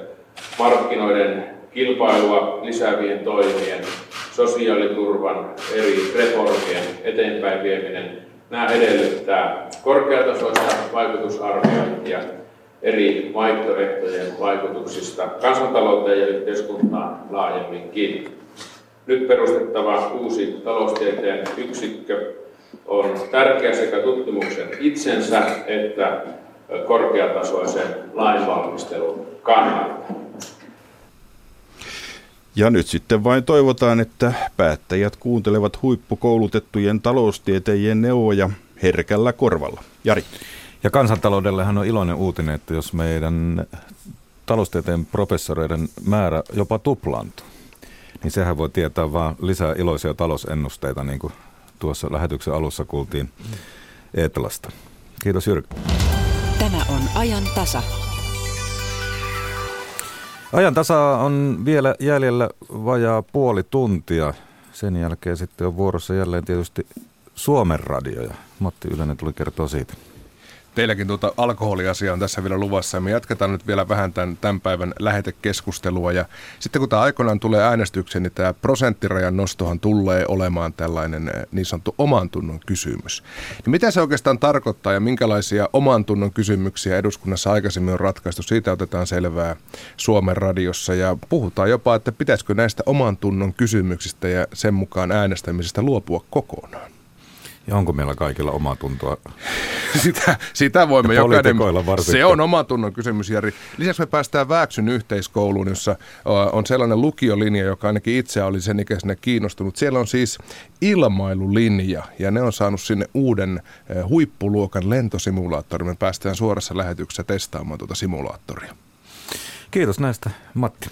markkinoiden kilpailua lisäävien toimien sosiaaliturvan eri reformien eteenpäin vieminen, nämä edellyttää korkeatasoista vaikutusarviointia eri vaihtoehtojen vaikutuksista kansantalouteen ja yhteiskuntaan laajemminkin. Nyt perustettava uusi taloustieteen yksikkö on tärkeä sekä tutkimuksen itsensä että korkeatasoisen lainvalmistelun kannalta. Ja nyt sitten vain toivotaan, että päättäjät kuuntelevat huippukoulutettujen taloustieteijien neuvoja herkällä korvalla. Jari. Ja kansantaloudellehan on iloinen uutinen, että jos meidän taloustieteen professoreiden määrä jopa tuplaantuu, niin sehän voi tietää vain lisää iloisia talousennusteita, niin kuin tuossa lähetyksen alussa kuultiin Eetlasta. Kiitos Jyrki. Tämä on ajan tasa. Ajan tasa on vielä jäljellä vajaa puoli tuntia. Sen jälkeen sitten on vuorossa jälleen tietysti Suomen radio ja Matti Ylönen tuli kertoa siitä teilläkin tuota alkoholiasia on tässä vielä luvassa ja me jatketaan nyt vielä vähän tämän, tämän päivän lähetekeskustelua ja sitten kun tämä aikoinaan tulee äänestykseen, niin tämä prosenttirajan nostohan tulee olemaan tällainen eh, niin sanottu oman tunnon kysymys. Niin mitä se oikeastaan tarkoittaa ja minkälaisia oman tunnon kysymyksiä eduskunnassa aikaisemmin on ratkaistu, siitä otetaan selvää Suomen radiossa ja puhutaan jopa, että pitäisikö näistä oman tunnon kysymyksistä ja sen mukaan äänestämisestä luopua kokonaan. Ja onko meillä kaikilla oma tuntoa? sitä, sitä voimme ja jokainen. Se on oma tunnon kysymys, Jari. Lisäksi me päästään Vääksyn yhteiskouluun, jossa on sellainen lukiolinja, joka ainakin itse oli sen ikäisenä kiinnostunut. Siellä on siis ilmailulinja ja ne on saanut sinne uuden huippuluokan lentosimulaattorin. Me päästään suorassa lähetyksessä testaamaan tuota simulaattoria. Kiitos näistä, Matti.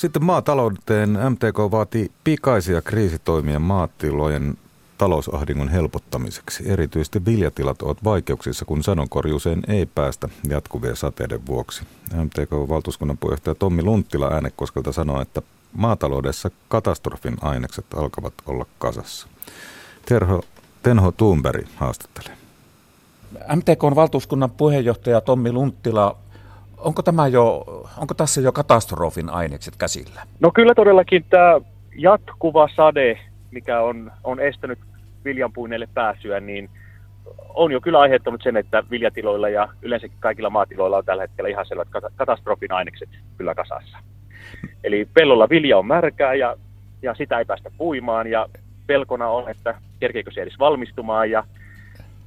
Sitten maatalouteen MTK vaatii pikaisia kriisitoimia maatilojen talousahdingon helpottamiseksi. Erityisesti viljatilat ovat vaikeuksissa, kun sadonkorjuuseen ei päästä jatkuvien sateiden vuoksi. MTK-valtuuskunnan puheenjohtaja Tommi Lunttila äänekoskelta sanoo, että maataloudessa katastrofin ainekset alkavat olla kasassa. Terho, Tenho Thunberg haastattelee. MTKn valtuuskunnan puheenjohtaja Tommi Lunttila, onko, tämä jo, onko tässä jo katastrofin ainekset käsillä? No kyllä todellakin tämä jatkuva sade, mikä on, on estänyt viljanpuineille pääsyä, niin on jo kyllä aiheuttanut sen, että viljatiloilla ja yleensäkin kaikilla maatiloilla on tällä hetkellä ihan selvät katastrofin ainekset kyllä kasassa. Eli pellolla vilja on märkää ja, ja sitä ei päästä puimaan ja pelkona on, että kerkeekö se edes valmistumaan ja,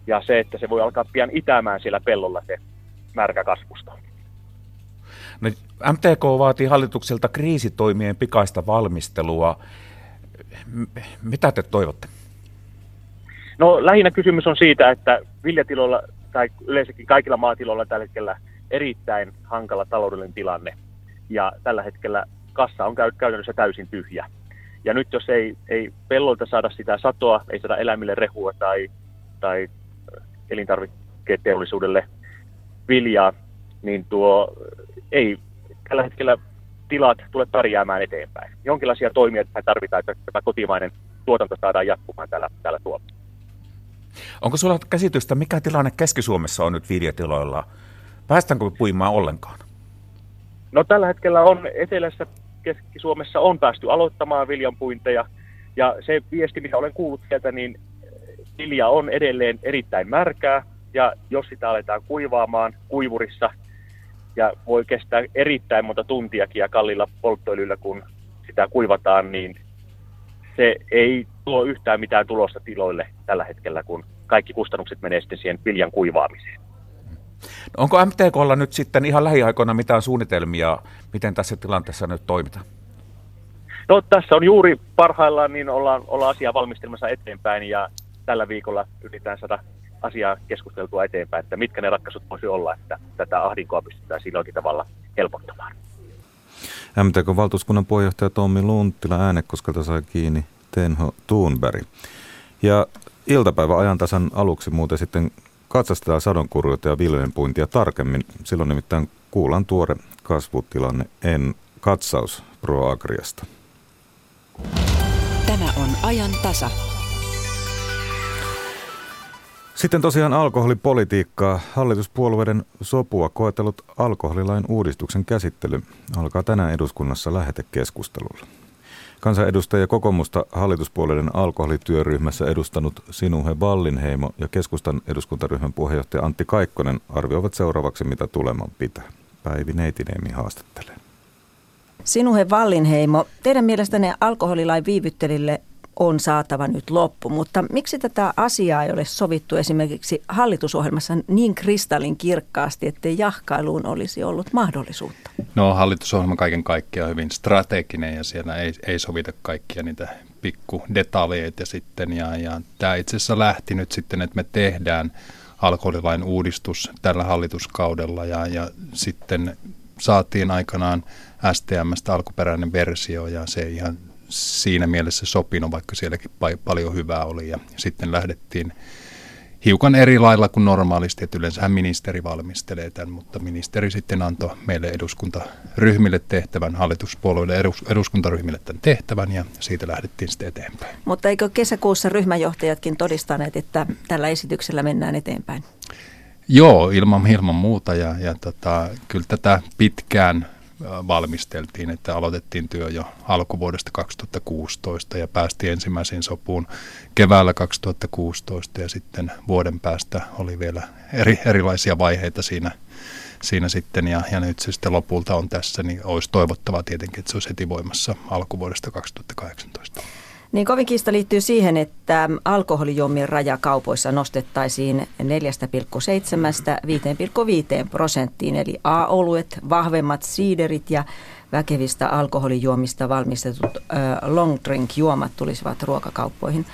ja se, että se voi alkaa pian itämään siellä pellolla se märkä kasvusta. No, MTK vaatii hallitukselta kriisitoimien pikaista valmistelua. M- mitä te toivotte? No lähinnä kysymys on siitä, että viljatiloilla tai yleensäkin kaikilla maatiloilla tällä hetkellä erittäin hankala taloudellinen tilanne. Ja tällä hetkellä kassa on käytännössä täysin tyhjä. Ja nyt jos ei, ei pellolta saada sitä satoa, ei saada eläimille rehua tai, tai elintarviketeollisuudelle viljaa, niin tuo ei tällä hetkellä tilat tule pärjäämään eteenpäin. Jonkinlaisia toimia tarvitaan, että tämä kotimainen tuotanto saadaan jatkumaan täällä, täällä Suomessa. Onko sulla käsitystä, mikä tilanne Keski-Suomessa on nyt viljatiloilla? Päästäänkö puimaan ollenkaan? No tällä hetkellä on etelässä Keski-Suomessa on päästy aloittamaan viljanpuinteja. Ja se viesti, mikä olen kuullut sieltä, niin vilja on edelleen erittäin märkää. Ja jos sitä aletaan kuivaamaan kuivurissa, ja voi kestää erittäin monta tuntiakin ja kallilla polttoöljyllä, kun sitä kuivataan, niin se ei tuo yhtään mitään tulosta tiloille tällä hetkellä, kun kaikki kustannukset menee sitten siihen viljan kuivaamiseen. No onko MTKlla nyt sitten ihan lähiaikoina mitään suunnitelmia, miten tässä tilanteessa nyt toimitaan? No tässä on juuri parhaillaan, niin ollaan, ollaan asiaa valmistelmassa eteenpäin ja tällä viikolla yritetään saada asiaa keskusteltua eteenpäin, että mitkä ne ratkaisut voisi olla, että tätä ahdinkoa pystytään silloinkin tavalla helpottamaan. MTK-valtuuskunnan puheenjohtaja Tommi Lunttila äänekoskelta sai kiinni Tenho Thunberg. Ja iltapäivän ajantasan aluksi muuten sitten katsastetaan sadonkurjuutta ja viljenpuintia tarkemmin. Silloin nimittäin kuulan tuore kasvutilanne en katsaus ProAgriasta. Tämä on ajan tasa. Sitten tosiaan alkoholipolitiikkaa. Hallituspuolueiden sopua koetellut alkoholilain uudistuksen käsittely alkaa tänään eduskunnassa lähetekeskustelulla. Kansanedustaja kokoomusta hallituspuolueiden alkoholityöryhmässä edustanut Sinuhe Vallinheimo ja keskustan eduskuntaryhmän puheenjohtaja Antti Kaikkonen arvioivat seuraavaksi, mitä tuleman pitää. Päivi Neitiniemi haastattelee. Sinuhe Vallinheimo, teidän mielestänne alkoholilain viivyttelille saatava nyt loppu, mutta miksi tätä asiaa ei ole sovittu esimerkiksi hallitusohjelmassa niin kristallin kirkkaasti, että jahkailuun olisi ollut mahdollisuutta? No hallitusohjelma kaiken kaikkiaan hyvin strateginen ja siellä ei, ei sovita kaikkia niitä pikku detaljeita sitten ja, ja tämä itse asiassa lähti nyt sitten, että me tehdään alkoholilain uudistus tällä hallituskaudella ja, ja sitten saatiin aikanaan STMstä alkuperäinen versio ja se ihan siinä mielessä sopinut, vaikka sielläkin paljon hyvää oli. Ja sitten lähdettiin hiukan eri lailla kuin normaalisti, että yleensähän ministeri valmistelee tämän, mutta ministeri sitten antoi meille eduskuntaryhmille tehtävän, hallituspuolueille edus, eduskuntaryhmille tämän tehtävän ja siitä lähdettiin sitten eteenpäin. Mutta eikö kesäkuussa ryhmäjohtajatkin todistaneet, että tällä esityksellä mennään eteenpäin? Joo, ilman, ilman muuta ja, ja tota, kyllä tätä pitkään valmisteltiin, että aloitettiin työ jo alkuvuodesta 2016 ja päästiin ensimmäiseen sopuun keväällä 2016 ja sitten vuoden päästä oli vielä eri, erilaisia vaiheita siinä, siinä sitten ja, ja nyt se sitten lopulta on tässä, niin olisi toivottavaa tietenkin, että se olisi heti voimassa alkuvuodesta 2018. Niin kovin kiista liittyy siihen, että alkoholijuomien raja kaupoissa nostettaisiin 4,7-5,5 prosenttiin, eli A-oluet, vahvemmat siiderit ja väkevistä alkoholijuomista valmistetut long drink juomat tulisivat ruokakauppoihin.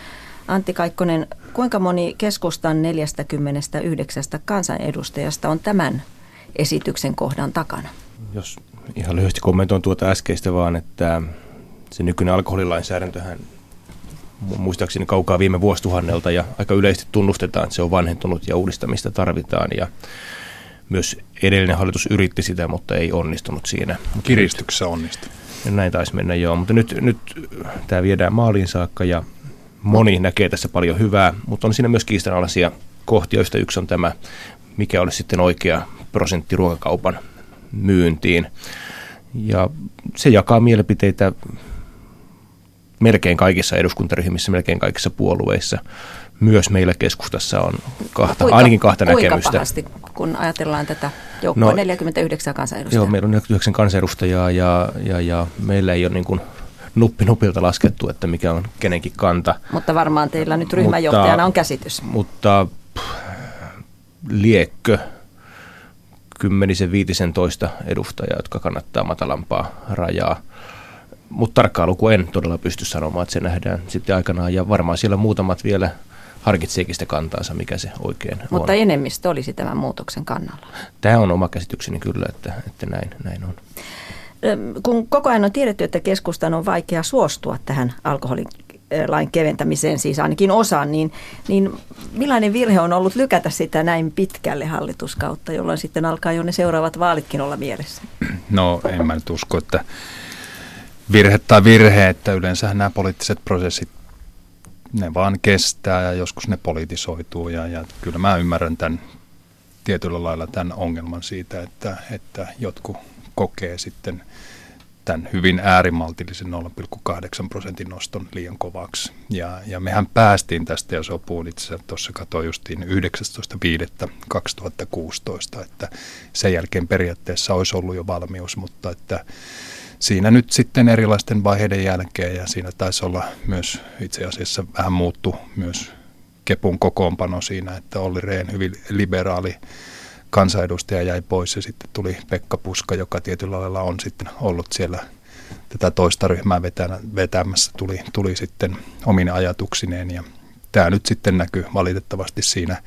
Antti Kaikkonen, kuinka moni keskustan 49 kansanedustajasta on tämän esityksen kohdan takana? Jos ihan lyhyesti kommentoin tuota äskeistä vaan, että se nykyinen alkoholilainsäädäntöhän muistaakseni kaukaa viime vuosituhannelta ja aika yleisesti tunnustetaan, että se on vanhentunut ja uudistamista tarvitaan ja myös edellinen hallitus yritti sitä, mutta ei onnistunut siinä. Kiristyksessä onnistui. Näin taisi mennä joo, mutta nyt, nyt tämä viedään maaliin saakka ja moni näkee tässä paljon hyvää, mutta on siinä myös kiistanalaisia kohtia, joista yksi on tämä, mikä olisi sitten oikea prosentti ruokakaupan myyntiin. Ja se jakaa mielipiteitä melkein kaikissa eduskuntaryhmissä, melkein kaikissa puolueissa. Myös meillä keskustassa on kahta, kuinka, ainakin kahta kuinka näkemystä. pahasti, kun ajatellaan tätä joukkoa, no, 49 kansanedustajaa? Joo, meillä on 49 kansanedustajaa ja, ja, ja meillä ei ole niin kuin nuppi nupilta laskettu, että mikä on kenenkin kanta. Mutta varmaan teillä nyt ryhmäjohtajana mutta, on käsitys. Mutta pff, liekkö kymmenisen, viitisen toista edustajaa, jotka kannattaa matalampaa rajaa. Mutta tarkkaa luku en todella pysty sanomaan, että se nähdään sitten aikanaan. Ja varmaan siellä muutamat vielä harkitseekin sitä kantaansa, mikä se oikein Mutta on. Mutta enemmistö olisi tämän muutoksen kannalla. Tämä on oma käsitykseni kyllä, että, että näin, näin on. Kun koko ajan on tiedetty, että keskustan on vaikea suostua tähän alkoholilain keventämiseen, siis ainakin osaan, niin, niin millainen virhe on ollut lykätä sitä näin pitkälle hallituskautta, jolloin sitten alkaa jo ne seuraavat vaalitkin olla mielessä? No en mä nyt usko, että virhe tai virhe, että yleensä nämä poliittiset prosessit ne vaan kestää ja joskus ne politisoituu ja, ja kyllä mä ymmärrän tämän tietyllä lailla tämän ongelman siitä, että, että jotkut kokee sitten tämän hyvin äärimaltillisen 0,8 prosentin noston liian kovaksi. Ja, ja mehän päästiin tästä ja sopuun itse asiassa tuossa katsoin justiin 19.5.2016, että sen jälkeen periaatteessa olisi ollut jo valmius, mutta että siinä nyt sitten erilaisten vaiheiden jälkeen ja siinä taisi olla myös itse asiassa vähän muuttu myös Kepun kokoonpano siinä, että Olli Rehn hyvin liberaali kansanedustaja jäi pois ja sitten tuli Pekka Puska, joka tietyllä lailla on sitten ollut siellä tätä toista ryhmää vetämässä, tuli, tuli sitten omine ajatuksineen ja tämä nyt sitten näkyy valitettavasti siinä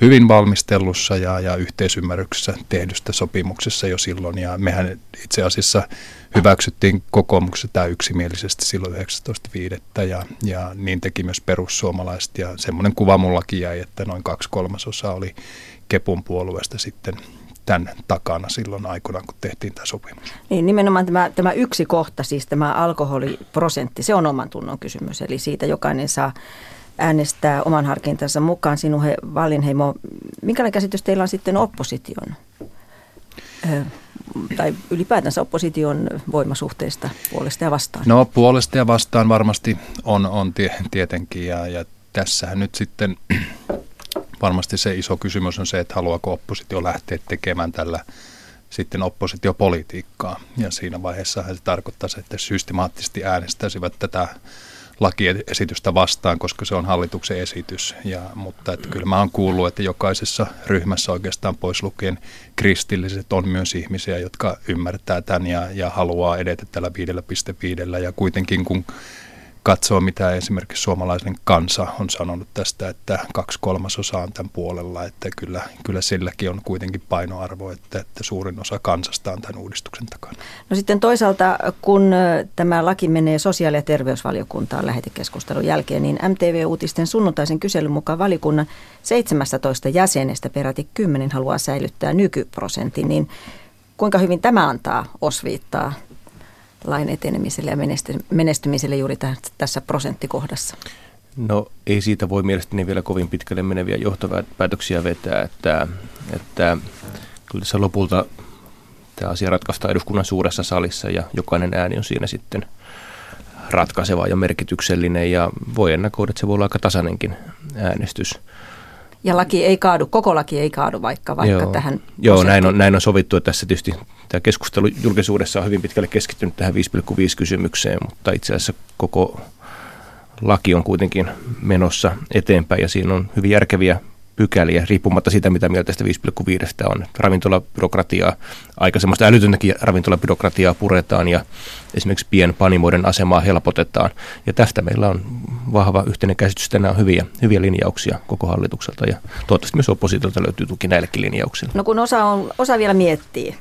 hyvin valmistellussa ja, ja yhteisymmärryksessä tehdystä sopimuksessa jo silloin. Ja mehän itse asiassa hyväksyttiin kokoomuksessa tämä yksimielisesti silloin 19.5. Ja, ja niin teki myös perussuomalaiset. Ja semmoinen kuva mullakin jäi, että noin kaksi kolmasosaa oli Kepun puolueesta sitten tämän takana silloin aikana, kun tehtiin tämä sopimus. Niin, nimenomaan tämä, tämä yksi kohta, siis tämä alkoholiprosentti, se on oman tunnon kysymys. Eli siitä jokainen saa äänestää oman harkintansa mukaan. Sinuhe Vallinheimo, minkälainen käsitys teillä on sitten opposition tai ylipäätänsä opposition voimasuhteista puolesta ja vastaan? No puolesta ja vastaan varmasti on, on tie, tietenkin ja, ja tässähän nyt sitten varmasti se iso kysymys on se, että haluaako oppositio lähteä tekemään tällä sitten oppositiopolitiikkaa. Ja siinä vaiheessa se tarkoittaa, että systemaattisesti äänestäisivät tätä lakiesitystä vastaan, koska se on hallituksen esitys. Ja, mutta että kyllä mä oon kuullut, että jokaisessa ryhmässä oikeastaan pois lukien kristilliset on myös ihmisiä, jotka ymmärtää tämän ja, ja haluaa edetä tällä 5.5. Ja kuitenkin kun katsoo, mitä esimerkiksi suomalaisen kansa on sanonut tästä, että kaksi kolmasosaa on tämän puolella, että kyllä, kyllä silläkin on kuitenkin painoarvo, että, että suurin osa kansasta on tämän uudistuksen takana. No sitten toisaalta, kun tämä laki menee sosiaali- ja terveysvaliokuntaan lähetekeskustelun jälkeen, niin MTV-uutisten sunnuntaisen kyselyn mukaan valiokunnan 17 jäsenestä peräti 10 haluaa säilyttää nykyprosentin, niin kuinka hyvin tämä antaa osviittaa lain etenemiselle ja menestymiselle juuri tässä prosenttikohdassa? No ei siitä voi mielestäni vielä kovin pitkälle meneviä johtopäätöksiä vetää, että, että kyllä se lopulta tämä asia ratkaistaan eduskunnan suuressa salissa ja jokainen ääni on siinä sitten ratkaiseva ja merkityksellinen ja voi ennakoida, että se voi olla aika tasainenkin äänestys. Ja laki ei kaadu, koko laki ei kaadu vaikka, vaikka Joo. tähän Joo, näin on, näin on sovittu, että tässä tietysti tämä keskustelu julkisuudessa on hyvin pitkälle keskittynyt tähän 5,5 kysymykseen, mutta itse asiassa koko laki on kuitenkin menossa eteenpäin ja siinä on hyvin järkeviä pykäliä, riippumatta siitä, mitä mieltä sitä 5,5 on. Ravintolabyrokratiaa, aika semmoista älytöntäkin ravintolabyrokratiaa puretaan ja esimerkiksi pienpanimoiden asemaa helpotetaan. Ja tästä meillä on vahva yhteinen käsitys. Tänään on hyviä, hyviä linjauksia koko hallitukselta ja toivottavasti myös oppositiolta löytyy tuki näillekin linjauksille. No kun osa, on, osa vielä miettii,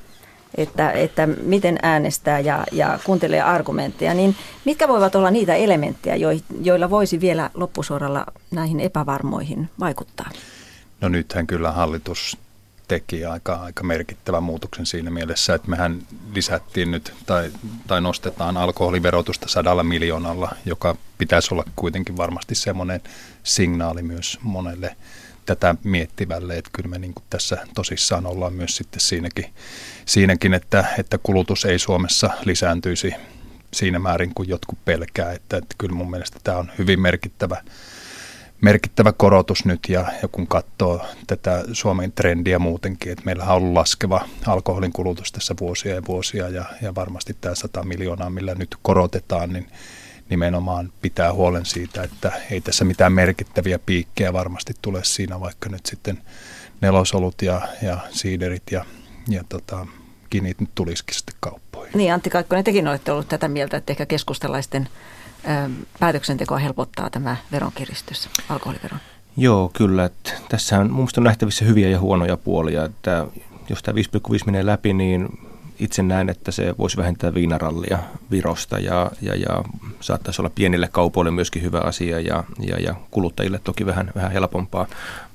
että, että miten äänestää ja, ja kuuntelee argumentteja, niin mitkä voivat olla niitä elementtejä, joilla voisi vielä loppusuoralla näihin epävarmoihin vaikuttaa? No nythän kyllä hallitus teki aika, aika merkittävän muutoksen siinä mielessä, että mehän lisättiin nyt tai, tai nostetaan alkoholiverotusta sadalla miljoonalla, joka pitäisi olla kuitenkin varmasti semmoinen signaali myös monelle tätä miettivälle, että kyllä me niin kuin tässä tosissaan ollaan myös sitten siinäkin, siinäkin että, että kulutus ei Suomessa lisääntyisi siinä määrin kuin jotkut pelkää, että, että kyllä mun mielestä tämä on hyvin merkittävä merkittävä korotus nyt ja, ja kun katsoo tätä Suomen trendiä muutenkin, että meillä on ollut laskeva alkoholin kulutus tässä vuosia ja vuosia ja, ja varmasti tämä 100 miljoonaa, millä nyt korotetaan, niin nimenomaan pitää huolen siitä, että ei tässä mitään merkittäviä piikkejä varmasti tule siinä, vaikka nyt sitten nelosolut ja, ja siiderit ja, ja tota, kinit nyt tulisikin sitten kauppoihin. Niin Antti Kaikkonen, tekin olette ollut tätä mieltä, että ehkä keskustalaisten päätöksentekoa helpottaa tämä veronkiristys, alkoholiveron? Joo, kyllä. Että tässä on mun on nähtävissä hyviä ja huonoja puolia. Että jos tämä 5,5 menee läpi, niin itse näen, että se voisi vähentää viinarallia Virosta ja, ja, ja saattaisi olla pienille kaupoille myöskin hyvä asia ja, ja, ja kuluttajille toki vähän, vähän helpompaa.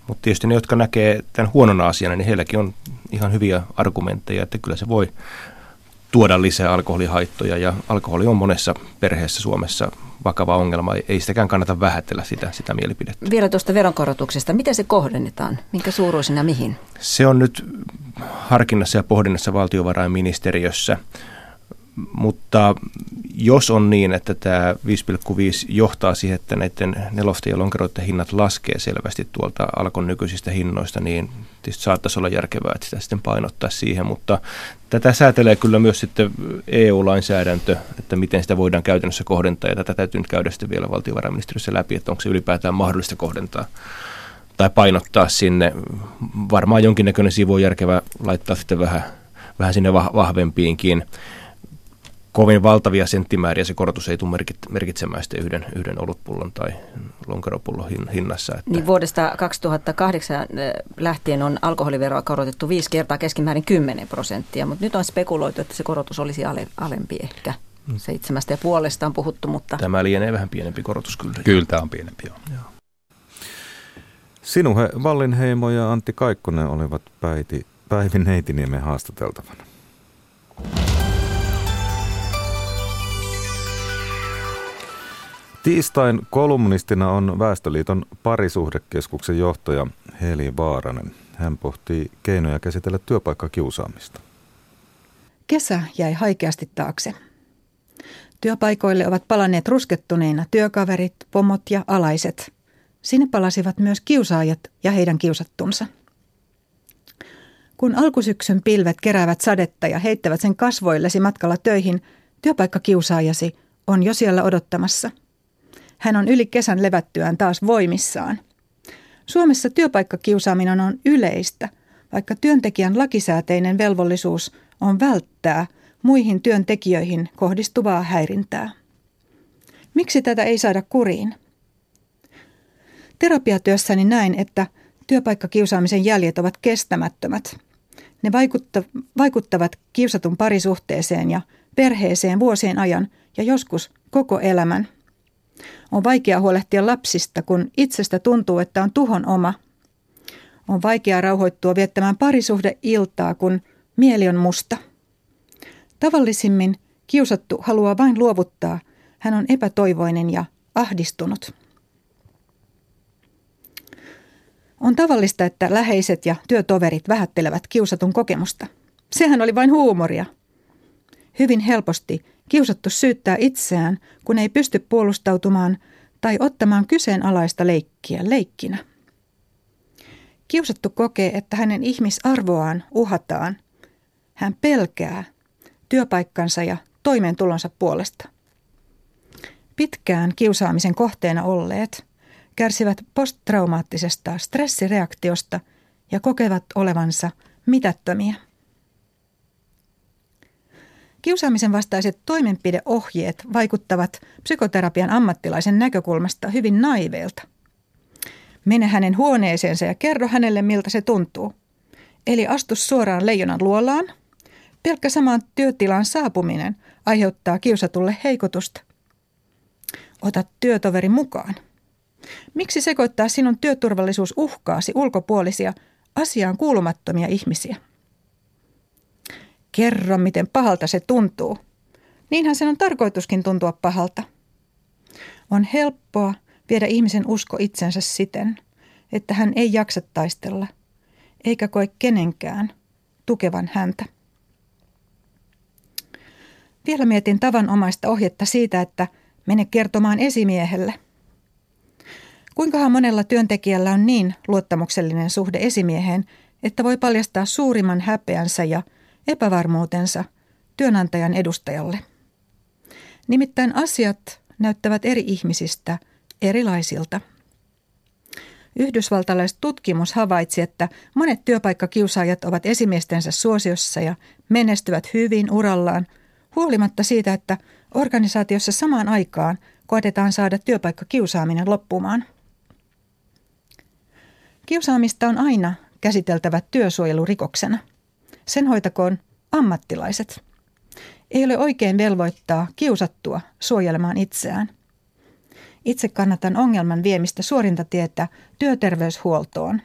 Mutta tietysti ne, jotka näkee tämän huonona asiana, niin heilläkin on ihan hyviä argumentteja, että kyllä se voi tuoda lisää alkoholihaittoja ja alkoholi on monessa perheessä Suomessa vakava ongelma. Ei sitäkään kannata vähätellä sitä, sitä mielipidettä. Vielä tuosta veronkorotuksesta. Miten se kohdennetaan? Minkä suuruisena mihin? Se on nyt harkinnassa ja pohdinnassa valtiovarainministeriössä. Mutta jos on niin, että tämä 5,5 johtaa siihen, että näiden nelosten ja lonkeroiden hinnat laskee selvästi tuolta alkon nykyisistä hinnoista, niin tietysti saattaisi olla järkevää, että sitä sitten painottaa siihen, mutta tätä säätelee kyllä myös sitten EU-lainsäädäntö, että miten sitä voidaan käytännössä kohdentaa, ja tätä täytyy nyt käydä sitten vielä valtiovarainministeriössä läpi, että onko se ylipäätään mahdollista kohdentaa tai painottaa sinne. Varmaan jonkinnäköinen sivu on järkevää laittaa sitten vähän, vähän sinne vahvempiinkin kovin valtavia senttimääriä se korotus ei tule merkitsemään sitten yhden, yhden olutpullon tai lonkeropullon hinnassa. Että. Niin vuodesta 2008 äh, lähtien on alkoholiveroa korotettu viisi kertaa keskimäärin 10 prosenttia, mutta nyt on spekuloitu, että se korotus olisi ale, alempi ehkä. Mm. Seitsemästä ja puolesta on puhuttu, mutta... Tämä lienee vähän pienempi korotus kyllä. Kyllä tämä on pienempi, joo. joo. Sinuhe Vallinheimo ja Antti Kaikkonen olivat Päiti, Päivi Neitiniemen haastateltavana. Tiistain kolumnistina on Väestöliiton parisuhdekeskuksen johtaja Heli Vaaranen. Hän pohtii keinoja käsitellä työpaikkakiusaamista. Kesä jäi haikeasti taakse. Työpaikoille ovat palanneet ruskettuneina työkaverit, pomot ja alaiset. Sinne palasivat myös kiusaajat ja heidän kiusattunsa. Kun alkusyksyn pilvet keräävät sadetta ja heittävät sen kasvoillesi matkalla töihin, työpaikkakiusaajasi on jo siellä odottamassa – hän on yli kesän levättyään taas voimissaan. Suomessa työpaikkakiusaaminen on yleistä, vaikka työntekijän lakisääteinen velvollisuus on välttää muihin työntekijöihin kohdistuvaa häirintää. Miksi tätä ei saada kuriin? Terapiatyössäni näin, että työpaikkakiusaamisen jäljet ovat kestämättömät. Ne vaikuttavat kiusatun parisuhteeseen ja perheeseen vuosien ajan ja joskus koko elämän – on vaikea huolehtia lapsista, kun itsestä tuntuu, että on tuhon oma. On vaikea rauhoittua viettämään parisuhdeiltaa, kun mieli on musta. Tavallisimmin kiusattu haluaa vain luovuttaa. Hän on epätoivoinen ja ahdistunut. On tavallista, että läheiset ja työtoverit vähättelevät kiusatun kokemusta. Sehän oli vain huumoria. Hyvin helposti Kiusattu syyttää itseään, kun ei pysty puolustautumaan tai ottamaan kyseenalaista leikkiä leikkinä. Kiusattu kokee, että hänen ihmisarvoaan uhataan. Hän pelkää työpaikkansa ja toimeentulonsa puolesta. Pitkään kiusaamisen kohteena olleet kärsivät posttraumaattisesta stressireaktiosta ja kokevat olevansa mitättömiä. Kiusaamisen vastaiset toimenpideohjeet vaikuttavat psykoterapian ammattilaisen näkökulmasta hyvin naiveilta. Mene hänen huoneeseensa ja kerro hänelle, miltä se tuntuu. Eli astu suoraan leijonan luolaan, Pelkkä samaan työtilan saapuminen aiheuttaa kiusatulle heikotusta. Ota työtoveri mukaan. Miksi sekoittaa sinun työturvallisuus uhkaasi ulkopuolisia asiaan kuulumattomia ihmisiä? Kerro, miten pahalta se tuntuu. Niinhän sen on tarkoituskin tuntua pahalta. On helppoa viedä ihmisen usko itsensä siten, että hän ei jaksa taistella, eikä koe kenenkään tukevan häntä. Vielä mietin tavanomaista ohjetta siitä, että mene kertomaan esimiehelle. Kuinkahan monella työntekijällä on niin luottamuksellinen suhde esimieheen, että voi paljastaa suurimman häpeänsä ja epävarmuutensa työnantajan edustajalle. Nimittäin asiat näyttävät eri ihmisistä erilaisilta. Yhdysvaltalaistutkimus havaitsi, että monet työpaikkakiusaajat ovat esimiestensä suosiossa ja menestyvät hyvin urallaan, huolimatta siitä, että organisaatiossa samaan aikaan koetetaan saada työpaikkakiusaaminen loppumaan. Kiusaamista on aina käsiteltävä työsuojelurikoksena. Sen hoitakoon ammattilaiset. Ei ole oikein velvoittaa kiusattua suojelemaan itseään. Itse kannatan ongelman viemistä suorinta tietä työterveyshuoltoon.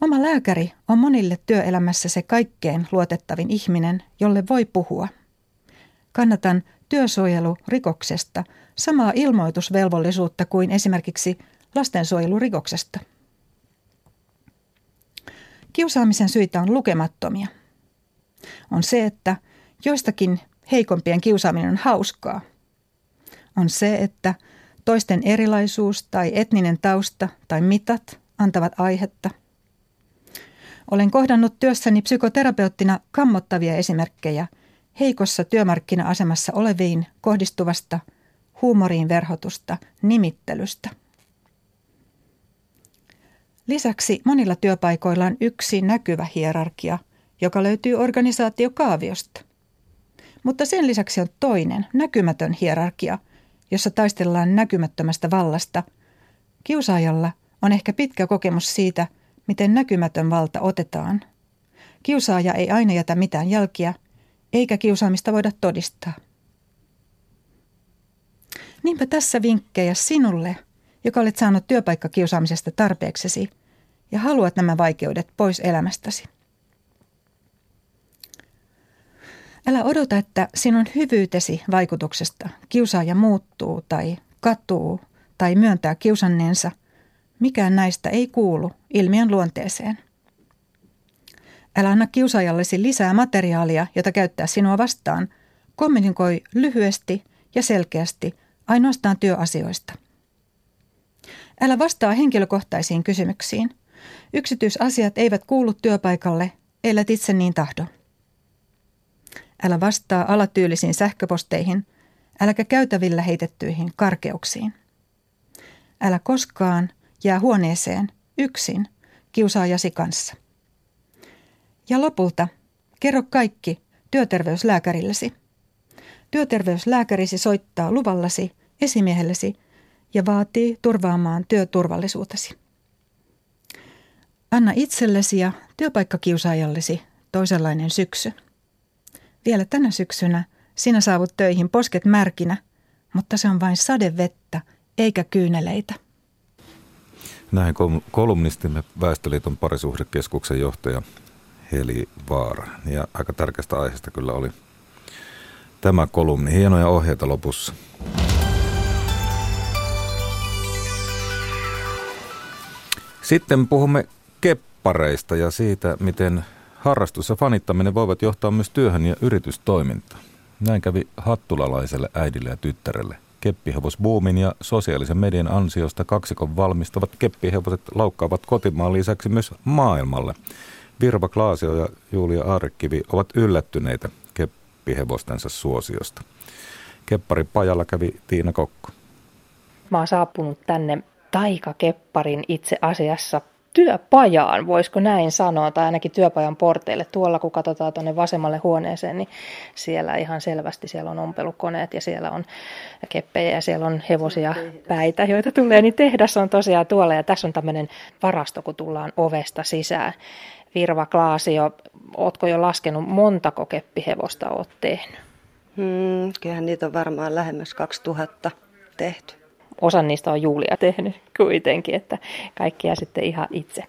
Oma lääkäri on monille työelämässä se kaikkein luotettavin ihminen, jolle voi puhua. Kannatan työsuojelurikoksesta samaa ilmoitusvelvollisuutta kuin esimerkiksi lastensuojelurikoksesta. Kiusaamisen syitä on lukemattomia. On se, että joistakin heikompien kiusaaminen on hauskaa. On se, että toisten erilaisuus tai etninen tausta tai mitat antavat aihetta. Olen kohdannut työssäni psykoterapeuttina kammottavia esimerkkejä heikossa työmarkkina-asemassa oleviin kohdistuvasta huumoriin verhotusta nimittelystä – Lisäksi monilla työpaikoilla on yksi näkyvä hierarkia, joka löytyy organisaatiokaaviosta. Mutta sen lisäksi on toinen, näkymätön hierarkia, jossa taistellaan näkymättömästä vallasta. Kiusaajalla on ehkä pitkä kokemus siitä, miten näkymätön valta otetaan. Kiusaaja ei aina jätä mitään jälkiä, eikä kiusaamista voida todistaa. Niinpä tässä vinkkejä sinulle – joka olet saanut työpaikkakiusaamisesta tarpeeksesi ja haluat nämä vaikeudet pois elämästäsi. Älä odota, että sinun hyvyytesi vaikutuksesta kiusaaja muuttuu tai katuu tai myöntää kiusanneensa. Mikään näistä ei kuulu ilmiön luonteeseen. Älä anna kiusaajallesi lisää materiaalia, jota käyttää sinua vastaan. Kommunikoi lyhyesti ja selkeästi ainoastaan työasioista – Älä vastaa henkilökohtaisiin kysymyksiin. Yksityisasiat eivät kuulu työpaikalle, ellät itse niin tahdo. Älä vastaa alatyylisiin sähköposteihin, äläkä käytävillä heitettyihin karkeuksiin. Älä koskaan jää huoneeseen yksin kiusaajasi kanssa. Ja lopulta kerro kaikki työterveyslääkärillesi. Työterveyslääkärisi soittaa luvallasi esimiehellesi – ja vaatii turvaamaan työturvallisuutesi. Anna itsellesi ja työpaikkakiusaajallesi toisenlainen syksy. Vielä tänä syksynä sinä saavut töihin posket märkinä, mutta se on vain sadevettä eikä kyyneleitä. Näin kolumnistimme Väestöliiton parisuhdekeskuksen johtaja Heli Vaara. Ja aika tärkeästä aiheesta kyllä oli tämä kolumni. Hienoja ohjeita lopussa. Sitten puhumme keppareista ja siitä, miten harrastus ja fanittaminen voivat johtaa myös työhön ja yritystoimintaan. Näin kävi hattulalaiselle äidille ja tyttärelle. Keppihevosbuumin ja sosiaalisen median ansiosta kaksikon valmistavat keppihevoset laukkaavat kotimaan lisäksi myös maailmalle. Virva Klaasio ja Julia Aarkivi ovat yllättyneitä keppihevostensa suosiosta. Keppari pajalla kävi Tiina Kokko. Mä oon saapunut tänne taikakepparin itse asiassa työpajaan, voisiko näin sanoa, tai ainakin työpajan porteille. Tuolla kun katsotaan tuonne vasemmalle huoneeseen, niin siellä ihan selvästi siellä on ompelukoneet ja siellä on keppejä ja siellä on hevosia päitä, joita tulee, niin tehdas on tosiaan tuolla ja tässä on tämmöinen varasto, kun tullaan ovesta sisään. Virva Klaasio, ootko jo laskenut montako keppihevosta oot tehnyt? Hmm, kyllähän niitä on varmaan lähemmäs 2000 tehty. Osan niistä on Julia tehnyt kuitenkin, että kaikkia sitten ihan itse.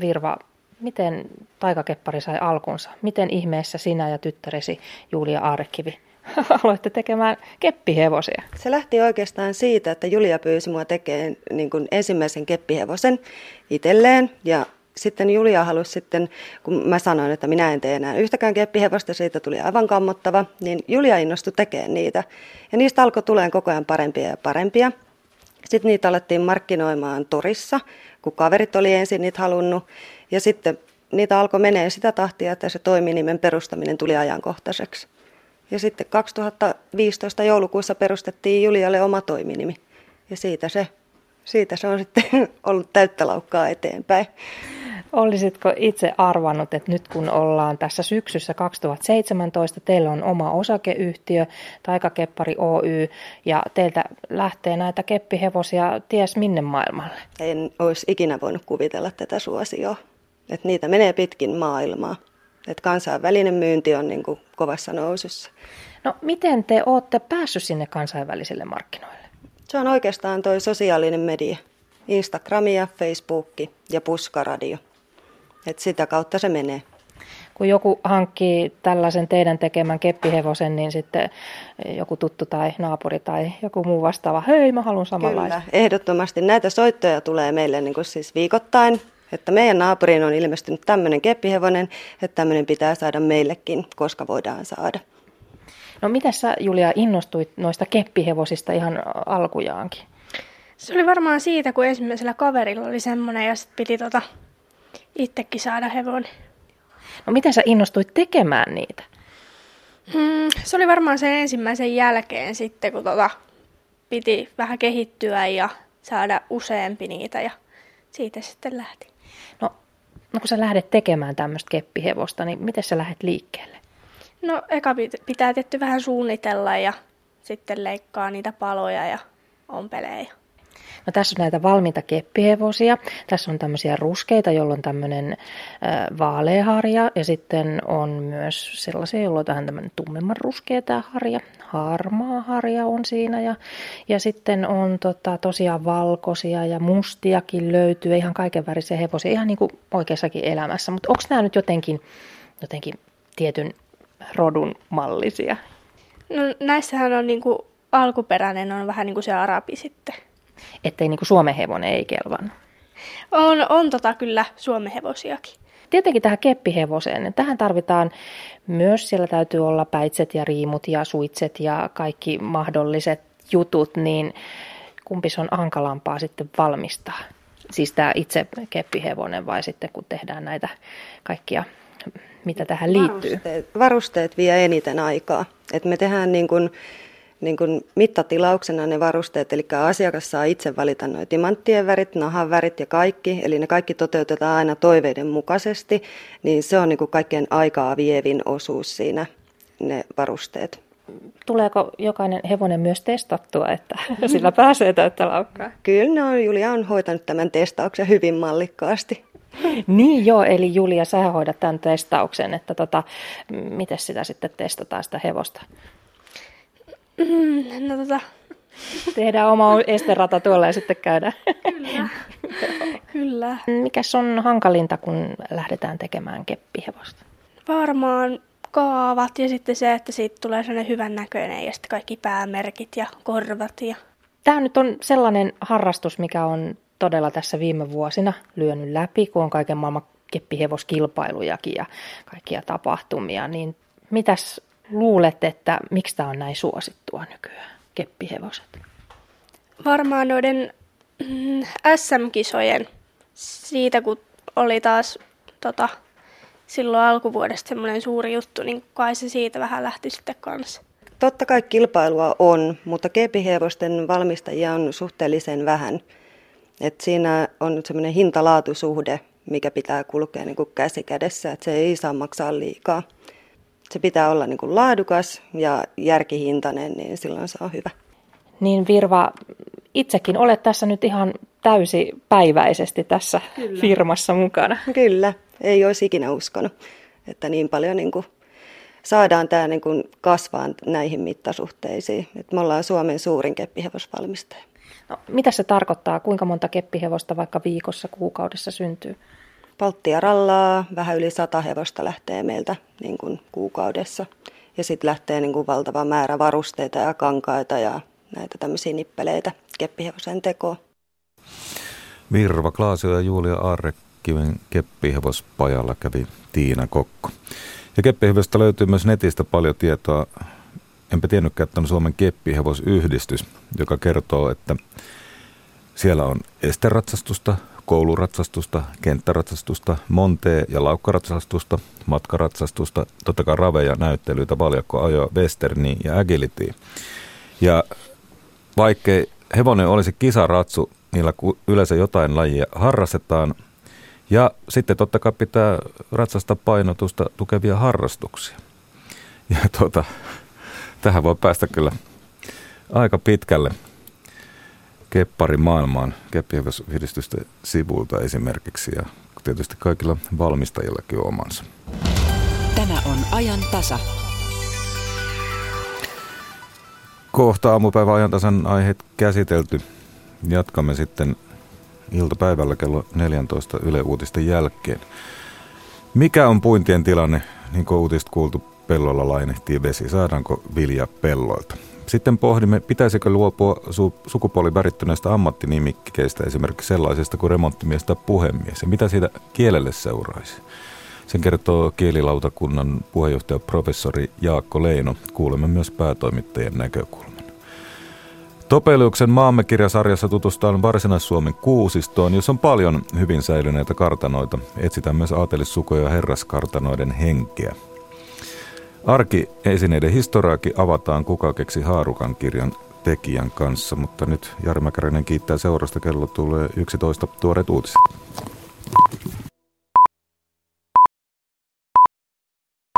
Virva, miten taikakeppari sai alkunsa? Miten ihmeessä sinä ja tyttäresi Julia Aarekivi aloitte tekemään keppihevosia? Se lähti oikeastaan siitä, että Julia pyysi mua tekemään niin kuin ensimmäisen keppihevosen itselleen ja sitten Julia halusi sitten, kun mä sanoin, että minä en tee enää yhtäkään keppihevosta, siitä tuli aivan kammottava, niin Julia innostui tekemään niitä. Ja niistä alkoi tulemaan koko ajan parempia ja parempia. Sitten niitä alettiin markkinoimaan torissa, kun kaverit oli ensin niitä halunnut. Ja sitten niitä alkoi menee sitä tahtia, että se toiminimen perustaminen tuli ajankohtaiseksi. Ja sitten 2015 joulukuussa perustettiin Julialle oma toiminimi. Ja siitä se, siitä se on sitten ollut täyttä laukkaa eteenpäin. Olisitko itse arvannut, että nyt kun ollaan tässä syksyssä 2017, teillä on oma osakeyhtiö, Taikakeppari Oy, ja teiltä lähtee näitä keppihevosia ties minne maailmalle? En olisi ikinä voinut kuvitella tätä suosioa. Että niitä menee pitkin maailmaa. Että kansainvälinen myynti on niin kuin kovassa nousussa. No miten te olette päässyt sinne kansainvälisille markkinoille? Se on oikeastaan toi sosiaalinen media. Instagram ja Facebook ja puskaradio. Et sitä kautta se menee. Kun joku hankkii tällaisen teidän tekemän keppihevosen, niin sitten joku tuttu tai naapuri tai joku muu vastaava, hei mä haluan samanlaista. Kyllä, ehdottomasti. Näitä soittoja tulee meille niin kuin siis viikoittain, että meidän naapuriin on ilmestynyt tämmöinen keppihevonen, että tämmöinen pitää saada meillekin, koska voidaan saada. No mitä sä Julia innostuit noista keppihevosista ihan alkujaankin? Se oli varmaan siitä, kun ensimmäisellä kaverilla oli semmoinen ja sitten piti tota itsekin saada hevonen. No miten sä innostuit tekemään niitä? Hmm, se oli varmaan sen ensimmäisen jälkeen sitten, kun tota, piti vähän kehittyä ja saada useampi niitä ja siitä sitten lähti. No, no kun sä lähdet tekemään tämmöistä keppihevosta, niin miten sä lähdet liikkeelle? No eka pitää tietty vähän suunnitella ja sitten leikkaa niitä paloja ja ompelee. No tässä on näitä valmiita keppihevosia. Tässä on tämmöisiä ruskeita, jolla on tämmöinen vaaleaharja ja sitten on myös sellaisia, joilla on tähän tämmöinen tummemman ruskea tämä harja. Harmaa harja on siinä ja, ja sitten on tota, tosiaan valkoisia ja mustiakin löytyy, ihan kaiken värisiä hevosia, ihan niin kuin oikeassakin elämässä. Mutta onko nämä nyt jotenkin, jotenkin tietyn rodun mallisia? No näissähän on niin kuin alkuperäinen on vähän niin kuin se arabi sitten ettei niin kuin Suomen hevonen ei kelvannut? On, on tota kyllä Suomen hevosiakin. Tietenkin tähän keppihevoseen. Tähän tarvitaan myös, siellä täytyy olla päitset ja riimut ja suitset ja kaikki mahdolliset jutut, niin kumpi on hankalampaa sitten valmistaa? Siis tämä itse keppihevonen vai sitten kun tehdään näitä kaikkia, mitä tähän liittyy? Varusteet, varusteet vie eniten aikaa. Et me tehdään niin kuin niin kuin mittatilauksena ne varusteet, eli asiakas saa itse valita nuo timanttien värit, nahan värit ja kaikki, eli ne kaikki toteutetaan aina toiveiden mukaisesti, niin se on niin kuin kaikkein aikaa vievin osuus siinä, ne varusteet. Tuleeko jokainen hevonen myös testattua, että sillä pääsee täyttä laukkaa? Kyllä, no, Julia on hoitanut tämän testauksen hyvin mallikkaasti. Niin joo, eli Julia, sä hoidat tämän testauksen, että tota, miten sitä sitten testataan sitä hevosta? Mm, no tota. Tehdään oma esterata tuolla ja sitten käydään. Kyllä. Kyllä. Mikäs on hankalinta, kun lähdetään tekemään keppihevosta? Varmaan kaavat ja sitten se, että siitä tulee sellainen hyvän näköinen ja sitten kaikki päämerkit ja korvat. Ja... Tämä nyt on sellainen harrastus, mikä on todella tässä viime vuosina lyönyt läpi, kun on kaiken maailman keppihevoskilpailujakin ja kaikkia tapahtumia, niin mitäs luulet, että miksi tämä on näin suosittua nykyään, keppihevoset? Varmaan noiden mm, SM-kisojen siitä, kun oli taas tota, silloin alkuvuodesta semmoinen suuri juttu, niin kai se siitä vähän lähti sitten kanssa. Totta kai kilpailua on, mutta kepihevosten valmistajia on suhteellisen vähän. Et siinä on semmoinen hinta-laatusuhde, mikä pitää kulkea niin kuin käsi kädessä, että se ei saa maksaa liikaa se pitää olla niin kuin laadukas ja järkihintainen, niin silloin se on hyvä. Niin Virva, itsekin olet tässä nyt ihan täysi päiväisesti tässä Kyllä. firmassa mukana. Kyllä. Ei olisi ikinä uskonut, että niin paljon niin kuin saadaan tämä niin kuin kasvaa näihin mittasuhteisiin. Et me ollaan Suomen suurin keppihevosvalmistaja. No, mitä se tarkoittaa? Kuinka monta keppihevosta vaikka viikossa, kuukaudessa syntyy? Palttia rallaa, vähän yli sata hevosta lähtee meiltä niin kuin kuukaudessa. Ja sitten lähtee niin kuin valtava määrä varusteita ja kankaita ja näitä tämmöisiä nippeleitä keppihevosen tekoon. Virva Klaasio ja Julia Arrekkiven keppihevospajalla kävi Tiina Kokko. Ja keppihevosta löytyy myös netistä paljon tietoa. Enpä tiennytkään, että on Suomen keppihevosyhdistys, joka kertoo, että siellä on esteratsastusta, kouluratsastusta, kenttäratsastusta, monte- ja laukkaratsastusta, matkaratsastusta, totta kai raveja, näyttelyitä, valjakkoajoa, westerni ja agility. Ja vaikkei hevonen olisi kisaratsu, niillä yleensä jotain lajia harrastetaan. Ja sitten totta kai pitää ratsasta painotusta tukevia harrastuksia. Ja tuota, tähän voi päästä kyllä aika pitkälle keppari maailmaan keppihevosvyhdistysten sivuilta esimerkiksi ja tietysti kaikilla valmistajillakin on omansa. Tämä on ajan tasa. Kohta aamupäivän ajantasan aiheet käsitelty. Jatkamme sitten iltapäivällä kello 14 Yle Uutisten jälkeen. Mikä on puintien tilanne, niin kuin uutista kuultu, pellolla lainehtii vesi, saadaanko vilja pelloilta? Sitten pohdimme, pitäisikö luopua su- sukupuolivärittyneistä ammattinimikkeistä, esimerkiksi sellaisesta kuin remonttimies tai puhemies, ja mitä siitä kielelle seuraisi? Sen kertoo kielilautakunnan puheenjohtaja professori Jaakko Leino. Kuulemme myös päätoimittajien näkökulman. Topeliuksen maamme kirjasarjassa tutustaan Varsinais-Suomen kuusistoon, jossa on paljon hyvin säilyneitä kartanoita. Etsitään myös aatelissukoja ja herraskartanoiden henkeä. Arki-esineiden historiaakin avataan Kuka keksi Haarukan kirjan tekijän kanssa, mutta nyt Jari Mäkäräinen kiittää seurasta. Kello tulee 11 tuoreet uutiset.